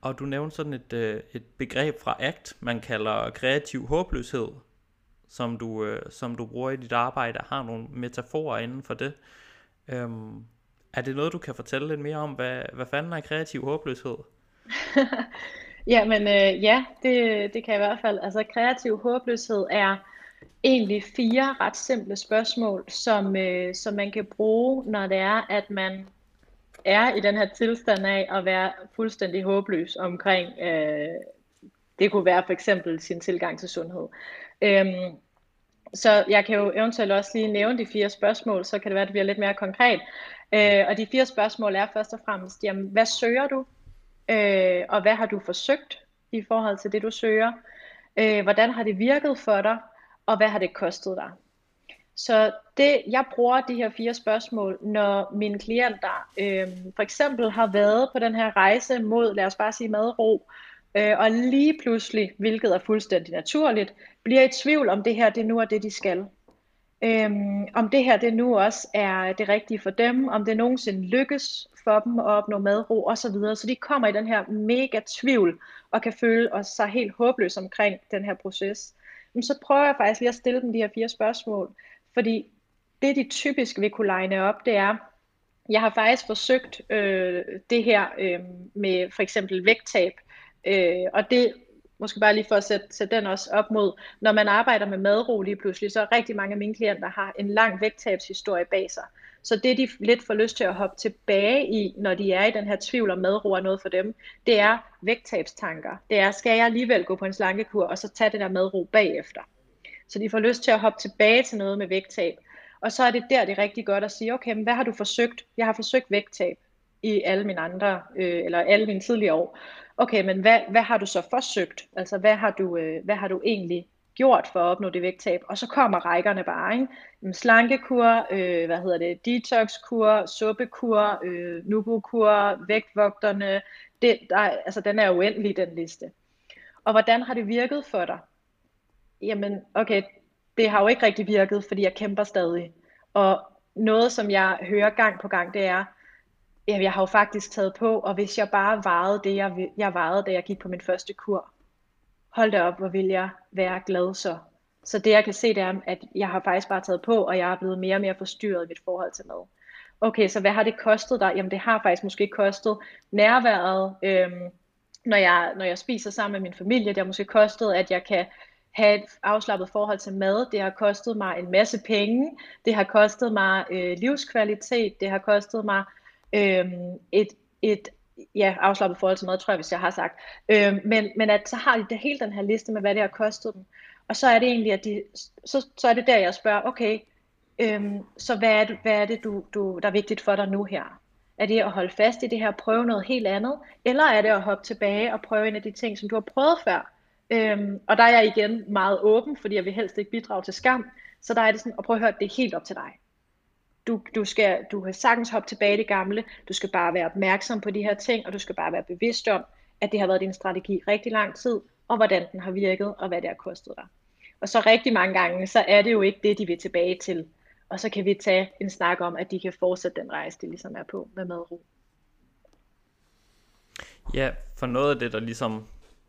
og du nævnte sådan et, øh, et begreb fra ACT, man kalder kreativ håbløshed, som du, øh, som du bruger i dit arbejde, har nogle metaforer inden for det. Øhm, er det noget, du kan fortælle lidt mere om? Hvad, hvad fanden er kreativ håbløshed? Jamen øh, ja, det, det kan jeg i hvert fald. Altså kreativ håbløshed er egentlig fire ret simple spørgsmål, som, øh, som man kan bruge, når det er, at man er i den her tilstand af at være fuldstændig håbløs omkring, øh, det kunne være for eksempel sin tilgang til sundhed. Øhm, så jeg kan jo eventuelt også lige nævne de fire spørgsmål, så kan det være, at det bliver lidt mere konkret. Øh, og de fire spørgsmål er først og fremmest, jamen, hvad søger du? Øh, og hvad har du forsøgt i forhold til det, du søger? Øh, hvordan har det virket for dig? Og hvad har det kostet dig? Så det, jeg bruger de her fire spørgsmål, når mine klienter øh, for eksempel har været på den her rejse mod, lad os bare sige madro, øh, og lige pludselig, hvilket er fuldstændig naturligt, bliver i tvivl om det her, det nu er det, de skal. Øhm, om det her, det nu også er det rigtige for dem, om det nogensinde lykkes for dem at opnå madro osv. Så, så de kommer i den her mega tvivl og kan føle sig helt håbløse omkring den her proces. Men så prøver jeg faktisk lige at stille dem de her fire spørgsmål, fordi det de typisk vil kunne legne op, det er, jeg har faktisk forsøgt øh, det her øh, med for eksempel vægttab, øh, og det måske bare lige for at sætte, sætte den også op mod, når man arbejder med madro lige pludselig, så rigtig mange af mine klienter har en lang vægttabshistorie bag sig. Så det de lidt får lyst til at hoppe tilbage i, når de er i den her tvivl om madro er noget for dem, det er vægttabstanker. Det er, skal jeg alligevel gå på en slankekur, og så tage det der madro bagefter. Så de får lyst til at hoppe tilbage til noget med vægttab. Og så er det der, det er rigtig godt at sige, okay, men hvad har du forsøgt? Jeg har forsøgt vægttab i alle mine andre, øh, eller alle mine tidligere år. Okay, men hvad, hvad har du så forsøgt? Altså, hvad har du, øh, hvad har du egentlig gjort for at opnå det vægttab? Og så kommer rækkerne bare, ikke? Slankekur, øh, hvad hedder det, detoxkur, suppekur, øh, nubukur, vægtvogterne, det, der, altså den er uendelig, den liste. Og hvordan har det virket for dig? Jamen, okay, det har jo ikke rigtig virket, fordi jeg kæmper stadig. Og noget, som jeg hører gang på gang, det er, ja, jeg har jo faktisk taget på, og hvis jeg bare vejede det, jeg, jeg vejede, da jeg gik på min første kur, hold da op, hvor vil jeg være glad så. Så det jeg kan se, det er, at jeg har faktisk bare taget på, og jeg er blevet mere og mere forstyrret i mit forhold til mad. Okay, så hvad har det kostet dig? Jamen det har faktisk måske kostet nærværet, øhm, når, jeg, når jeg spiser sammen med min familie. Det har måske kostet, at jeg kan have et afslappet forhold til mad. Det har kostet mig en masse penge. Det har kostet mig øh, livskvalitet. Det har kostet mig øhm, et, et ja, afslappet forhold til mad, tror jeg, hvis jeg har sagt. Øhm, men, men at så har de det, hele den her liste med, hvad det har kostet dem. Og så er det egentlig, at de, så, så er det der, jeg spørger, okay, øhm, så hvad er det, hvad er det du, du, der er vigtigt for dig nu her? Er det at holde fast i det her og prøve noget helt andet? Eller er det at hoppe tilbage og prøve en af de ting, som du har prøvet før? Øhm, og der er jeg igen meget åben, fordi jeg vil helst ikke bidrage til skam. Så der er det sådan, at prøve at høre, at det er helt op til dig. Du, du, skal, du kan sagtens hoppe tilbage i det gamle. Du skal bare være opmærksom på de her ting, og du skal bare være bevidst om, at det har været din strategi rigtig lang tid, og hvordan den har virket, og hvad det har kostet dig. Og så rigtig mange gange, så er det jo ikke det, de vil tilbage til. Og så kan vi tage en snak om, at de kan fortsætte den rejse, de ligesom er på med madro. Ja, for noget af det, der ligesom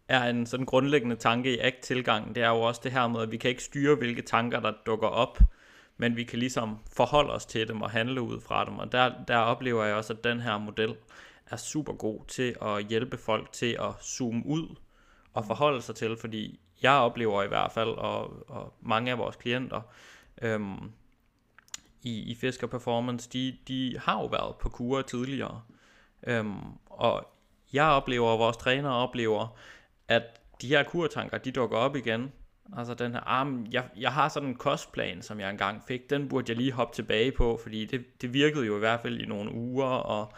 er en sådan grundlæggende tanke i ACT-tilgangen, det er jo også det her med, at vi kan ikke styre, hvilke tanker, der dukker op men vi kan ligesom forholde os til dem og handle ud fra dem, og der, der oplever jeg også, at den her model er super god til at hjælpe folk til at zoome ud og forholde sig til, fordi jeg oplever i hvert fald, og, og mange af vores klienter øhm, i, i Fisker Performance, de, de har jo været på kurer tidligere. Øhm, og jeg oplever, og vores træner oplever, at de her kurtanker, de dukker op igen. Altså den her arm, jeg, jeg har sådan en kostplan, som jeg engang fik, den burde jeg lige hoppe tilbage på, fordi det, det virkede jo i hvert fald i nogle uger, og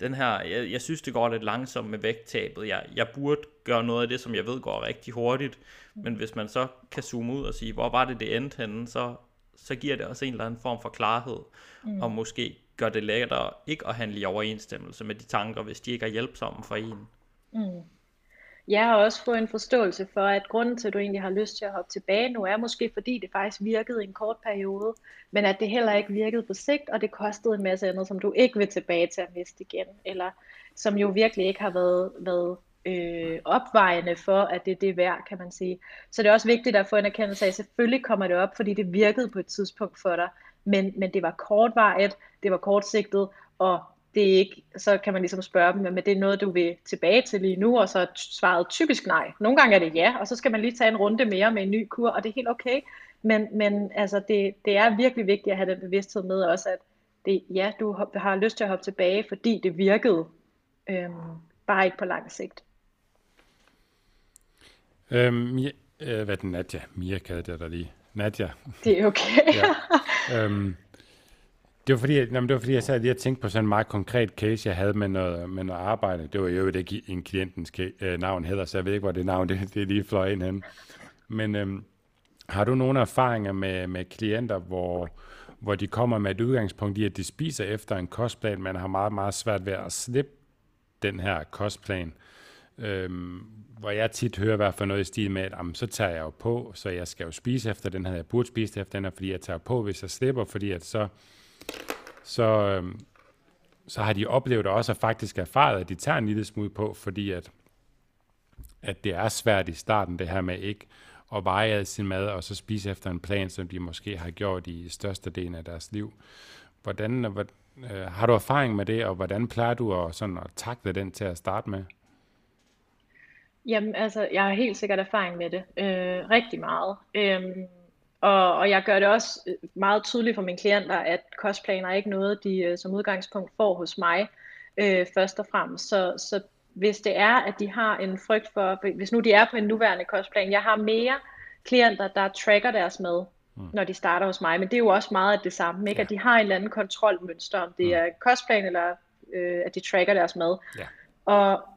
den her, jeg, jeg synes det går lidt langsomt med vægttabet. Jeg, jeg burde gøre noget af det, som jeg ved går rigtig hurtigt, men hvis man så kan zoome ud og sige, hvor var det det endte henne, så, så giver det også en eller anden form for klarhed, mm. og måske gør det lettere ikke at handle i overensstemmelse med de tanker, hvis de ikke er hjælpsomme for en. Mm. Jeg har også fået en forståelse for, at grunden til, at du egentlig har lyst til at hoppe tilbage nu, er måske fordi det faktisk virkede i en kort periode, men at det heller ikke virkede på sigt, og det kostede en masse andet, som du ikke vil tilbage til at miste igen, eller som jo virkelig ikke har været, været øh, opvejende for, at det er det værd, kan man sige. Så det er også vigtigt at få en erkendelse af, at selvfølgelig kommer det op, fordi det virkede på et tidspunkt for dig, men, men det var kortvarigt, det var kortsigtet, og det er ikke, så kan man ligesom spørge dem, men det er noget, du vil tilbage til lige nu, og så er svaret typisk nej. Nogle gange er det ja, og så skal man lige tage en runde mere med en ny kur, og det er helt okay. Men, men altså, det, det er virkelig vigtigt at have den bevidsthed med også, at det, ja, du har lyst til at hoppe tilbage, fordi det virkede, øhm, bare ikke på lang sigt. Øhm, ja, øh, hvad er den, Nadja? Mia kaldte jeg dig lige. Nadja. Det er okay. ja. øhm, det var fordi, jamen, det var fordi jeg sad lige og tænkte på sådan en meget konkret case, jeg havde med noget, med noget arbejde. Det var jo ikke en klientens øh, navn hedder, så jeg ved ikke, hvor det navn det, det lige fløj ind hen. Men øhm, har du nogle erfaringer med, med klienter, hvor, hvor de kommer med et udgangspunkt i, at de spiser efter en kostplan, men har meget, meget svært ved at slippe den her kostplan? Øhm, hvor jeg tit hører i hvert fald noget i stil med, at jamen, så tager jeg jo på, så jeg skal jo spise efter den her, jeg burde spise efter den her, fordi jeg tager på, hvis jeg slipper, fordi at så så, øhm, så har de oplevet også og faktisk erfaret, at de tager en lille smule på, fordi at, at det er svært i starten, det her med ikke at veje sin mad og så spise efter en plan, som de måske har gjort i størstedelen af deres liv. Hvordan, øh, hvad, øh, har du erfaring med det, og hvordan plejer du at, sådan, at takle den til at starte med? Jamen, altså, jeg har helt sikkert erfaring med det. Øh, rigtig meget. Øh, og, og jeg gør det også øh, meget tydeligt for mine klienter, at kostplaner er ikke noget, de øh, som udgangspunkt får hos mig øh, først og fremmest. Så, så hvis det er, at de har en frygt for, hvis nu de er på en nuværende kostplan, jeg har mere klienter, der tracker deres mad, mm. når de starter hos mig, men det er jo også meget af det samme, ikke? Ja. at de har en eller anden kontrolmønster, om det mm. er kostplan eller øh, at de tracker deres mad. Ja. Og,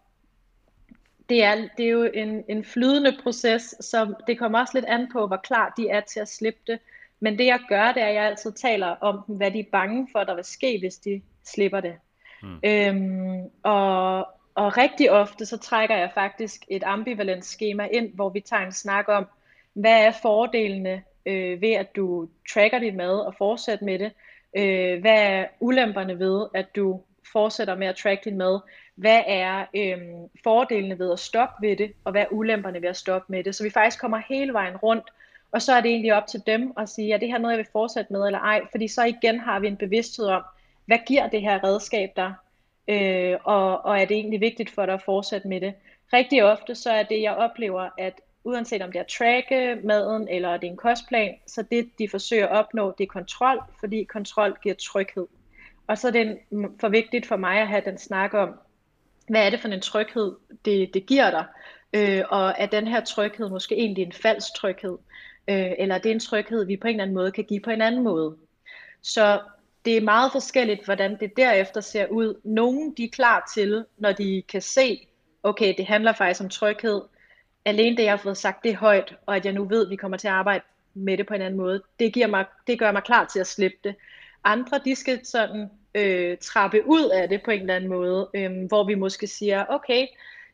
det er, det er jo en, en flydende proces, så det kommer også lidt an på, hvor klar de er til at slippe det. Men det jeg gør, det er, at jeg altid taler om, hvad de er bange for, der vil ske, hvis de slipper det. Mm. Øhm, og, og rigtig ofte, så trækker jeg faktisk et ambivalent schema ind, hvor vi tager en snak om, hvad er fordelene øh, ved, at du tracker dit mad og fortsætter med det? Øh, hvad er ulemperne ved, at du fortsætter med at track din mad? Hvad er øhm, fordelene ved at stoppe ved det, og hvad er ulemperne ved at stoppe med det. Så vi faktisk kommer hele vejen rundt, og så er det egentlig op til dem at sige, er det her noget, jeg vil fortsætte med eller ej? Fordi så igen har vi en bevidsthed om, hvad giver det her redskab der, øh, og, og er det egentlig vigtigt for dig at fortsætte med det? Rigtig ofte så er det, jeg oplever, at uanset om det er at tracke maden, eller det er en kostplan, så det de forsøger at opnå, det er kontrol, fordi kontrol giver tryghed. Og så er det mm, for vigtigt for mig at have den snak om, hvad er det for en tryghed, det, det giver dig, øh, og er den her tryghed måske egentlig en falsk tryghed, øh, eller er det en tryghed, vi på en eller anden måde kan give på en anden måde. Så det er meget forskelligt, hvordan det derefter ser ud. Nogle de er klar til, når de kan se, okay, det handler faktisk om tryghed. Alene det, jeg har fået sagt det højt, og at jeg nu ved, at vi kommer til at arbejde med det på en anden måde, det, giver mig, det gør mig klar til at slippe det. Andre, de skal sådan øh, trappe ud af det på en eller anden måde, øh, hvor vi måske siger, okay,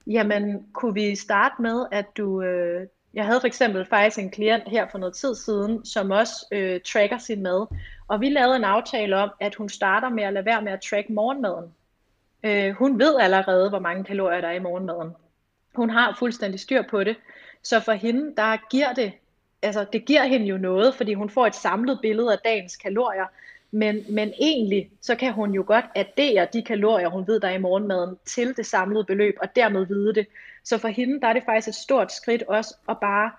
jamen kunne vi starte med, at du, øh, jeg havde for eksempel faktisk en klient her for noget tid siden, som også øh, tracker sin mad, og vi lavede en aftale om, at hun starter med at lade være med at track morgenmaden. Øh, hun ved allerede, hvor mange kalorier der er i morgenmaden. Hun har fuldstændig styr på det, så for hende, der giver det, altså det giver hende jo noget, fordi hun får et samlet billede af dagens kalorier, men, men egentlig, så kan hun jo godt addere de kalorier, hun ved, der er i morgenmaden, til det samlede beløb, og dermed vide det. Så for hende, der er det faktisk et stort skridt også at bare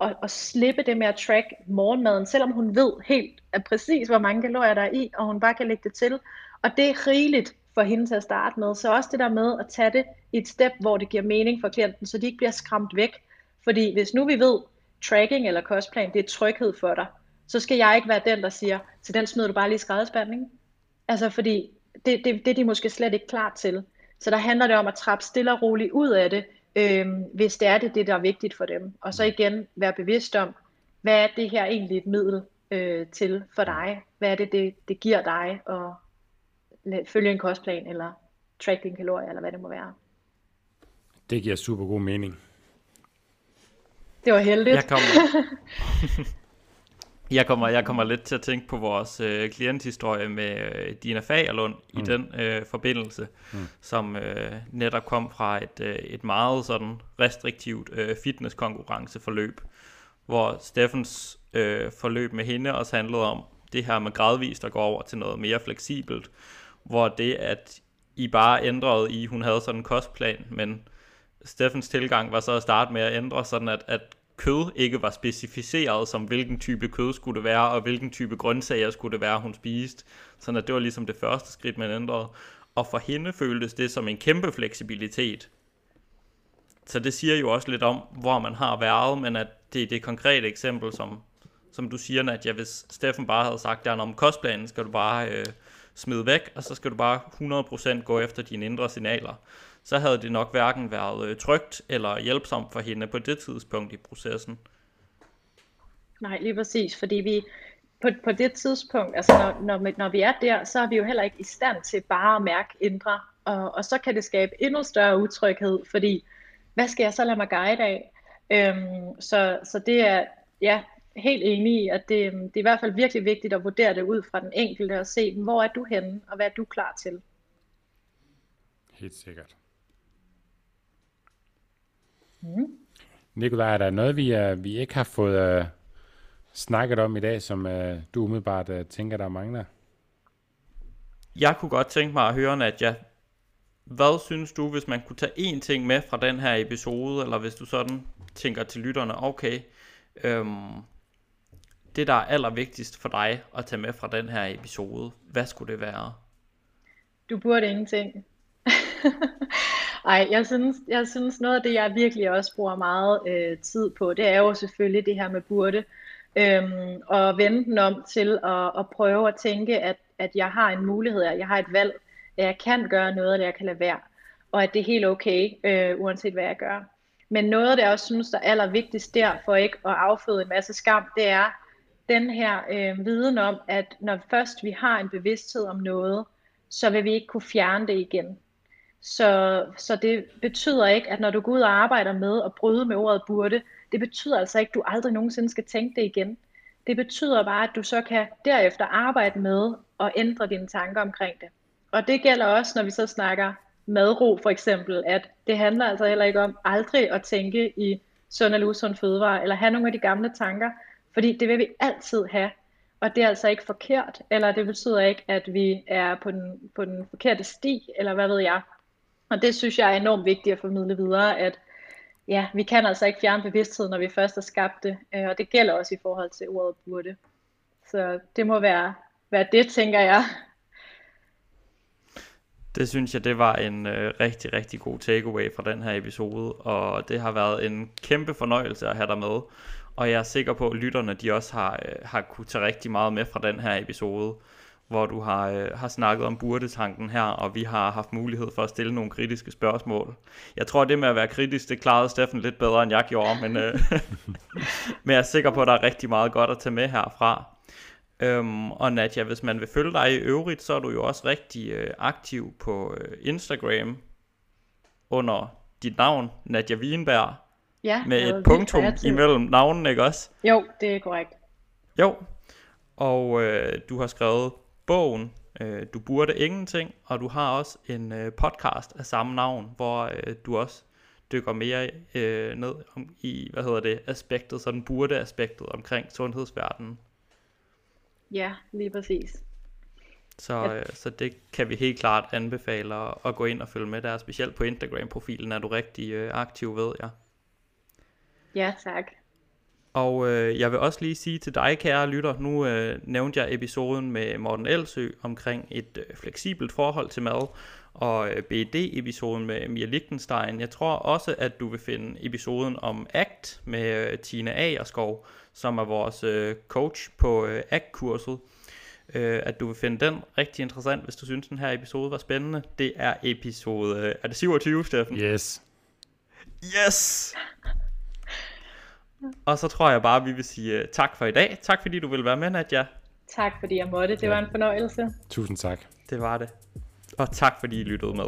at, at slippe det med at track morgenmaden, selvom hun ved helt at præcis, hvor mange kalorier der er i, og hun bare kan lægge det til. Og det er rigeligt for hende til at starte med. Så også det der med at tage det i et step, hvor det giver mening for klienten, så de ikke bliver skræmt væk. Fordi hvis nu vi ved, tracking eller kostplan, det er tryghed for dig, så skal jeg ikke være den, der siger, til den smider du bare lige skraldespanden. Altså fordi det, det, det er de måske slet ikke klar til. Så der handler det om at trappe stille og roligt ud af det, øhm, hvis det er det, det, der er vigtigt for dem. Og så igen være bevidst om, hvad er det her egentlig et middel øh, til for dig? Hvad er det, det, det giver dig at følge en kostplan, eller track din kalorier, eller hvad det må være? Det giver super god mening. Det var heldigt. Jeg kommer, jeg kommer, jeg kommer lidt til at tænke på vores øh, klienthistorie med øh, Dina Fagerlund mm. i den øh, forbindelse, mm. som øh, netop kom fra et, øh, et meget sådan restriktivt øh, fitnesskonkurrenceforløb, hvor Steffens øh, forløb med hende også handlede om det her med gradvist at gå over til noget mere fleksibelt, hvor det, at I bare ændrede i, hun havde sådan en kostplan, men Steffens tilgang var så at starte med at ændre sådan, at, at kød ikke var specificeret som, hvilken type kød skulle det være, og hvilken type grøntsager skulle det være, hun spiste. Sådan at det var ligesom det første skridt, man ændrede. Og for hende føltes det som en kæmpe fleksibilitet. Så det siger jo også lidt om, hvor man har været, men at det er det konkrete eksempel, som, som du siger, Nadia, hvis Steffen bare havde sagt, der om kostplanen skal du bare øh, smide væk, og så skal du bare 100% gå efter dine indre signaler så havde det nok hverken været øh, trygt eller hjælpsomt for hende på det tidspunkt i processen. Nej, lige præcis, fordi vi på, på det tidspunkt, altså når, når, når vi er der, så er vi jo heller ikke i stand til bare at mærke indre, og, og så kan det skabe endnu større utryghed, fordi hvad skal jeg så lade mig guide af? Øhm, så, så det er, ja, helt enig i, at det, det er i hvert fald virkelig vigtigt at vurdere det ud fra den enkelte og se, hvor er du henne, og hvad er du klar til? Helt sikkert. Mm. Nikolaj, er der noget, vi, uh, vi ikke har fået uh, snakket om i dag, som uh, du umiddelbart uh, tænker, der mangler? Jeg kunne godt tænke mig at høre, Nadja, hvad synes du, hvis man kunne tage én ting med fra den her episode, eller hvis du sådan tænker til lytterne, okay, øhm, det der er allervigtigst for dig at tage med fra den her episode, hvad skulle det være? Du burde ingenting. Ej, jeg synes, jeg synes noget af det, jeg virkelig også bruger meget øh, tid på, det er jo selvfølgelig det her med burde. Øhm, og vende den om til at, at prøve at tænke, at, at jeg har en mulighed, at jeg har et valg, at jeg kan gøre noget, at jeg kan lade være. Og at det er helt okay, øh, uanset hvad jeg gør. Men noget, det jeg også synes, der er allervigtigst der, for ikke at afføde en masse skam, det er den her øh, viden om, at når først vi har en bevidsthed om noget, så vil vi ikke kunne fjerne det igen. Så, så det betyder ikke, at når du går ud og arbejder med at bryde med ordet burde, det betyder altså ikke, at du aldrig nogensinde skal tænke det igen. Det betyder bare, at du så kan derefter arbejde med at ændre dine tanker omkring det. Og det gælder også, når vi så snakker madro for eksempel, at det handler altså heller ikke om aldrig at tænke i sund eller usund fødevare, eller have nogle af de gamle tanker, fordi det vil vi altid have. Og det er altså ikke forkert, eller det betyder ikke, at vi er på den, på den forkerte sti, eller hvad ved jeg. Og det synes jeg er enormt vigtigt at formidle videre, at ja, vi kan altså ikke fjerne bevidsthed, når vi først har skabt det, øh, og det gælder også i forhold til ordet burde. Så det må være, være det, tænker jeg. Det synes jeg, det var en øh, rigtig, rigtig god takeaway fra den her episode, og det har været en kæmpe fornøjelse at have dig med. Og jeg er sikker på, at lytterne de også har, øh, har kunne tage rigtig meget med fra den her episode hvor du har, øh, har snakket om burdetanken her, og vi har haft mulighed for at stille nogle kritiske spørgsmål. Jeg tror, det med at være kritisk, det klarede Steffen lidt bedre, end jeg gjorde, men, øh, men jeg er sikker på, at der er rigtig meget godt at tage med herfra. Øhm, og Nadja, hvis man vil følge dig i øvrigt, så er du jo også rigtig øh, aktiv på øh, Instagram under dit navn, Nadja Wienberg, ja, med et punktum imellem navnen, ikke også? Jo, det er korrekt. Jo, og øh, du har skrevet bogen øh, Du burde ingenting, og du har også en øh, podcast af samme navn, hvor øh, du også dykker mere øh, ned om, i, hvad hedder det, aspektet, sådan burde aspektet omkring sundhedsverdenen. Ja, lige præcis. Så, ja. øh, så det kan vi helt klart anbefale at, at gå ind og følge med der, specielt på Instagram-profilen er du rigtig øh, aktiv, ved jeg. Ja, tak. Og øh, jeg vil også lige sige til dig, kære lytter, nu øh, nævnte jeg episoden med Morten Elsø omkring et øh, fleksibelt forhold til mad, og øh, BED-episoden med Mia Lichtenstein. Jeg tror også, at du vil finde episoden om ACT med øh, Tina Agerskov, som er vores øh, coach på øh, ACT-kurset. Øh, at du vil finde den rigtig interessant, hvis du synes, den her episode var spændende. Det er episode... Øh, er det 27, Steffen? Yes. Yes! Og så tror jeg bare, at vi vil sige uh, tak for i dag. Tak fordi du vil være med, Nadja. Tak fordi jeg måtte. Det ja. var en fornøjelse. Tusind tak. Det var det. Og tak fordi I lyttede med.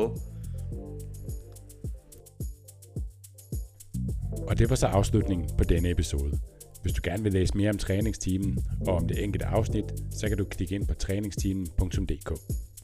Og det var så afslutningen på denne episode. Hvis du gerne vil læse mere om træningsteamen og om det enkelte afsnit, så kan du klikke ind på træningsteamen.dk.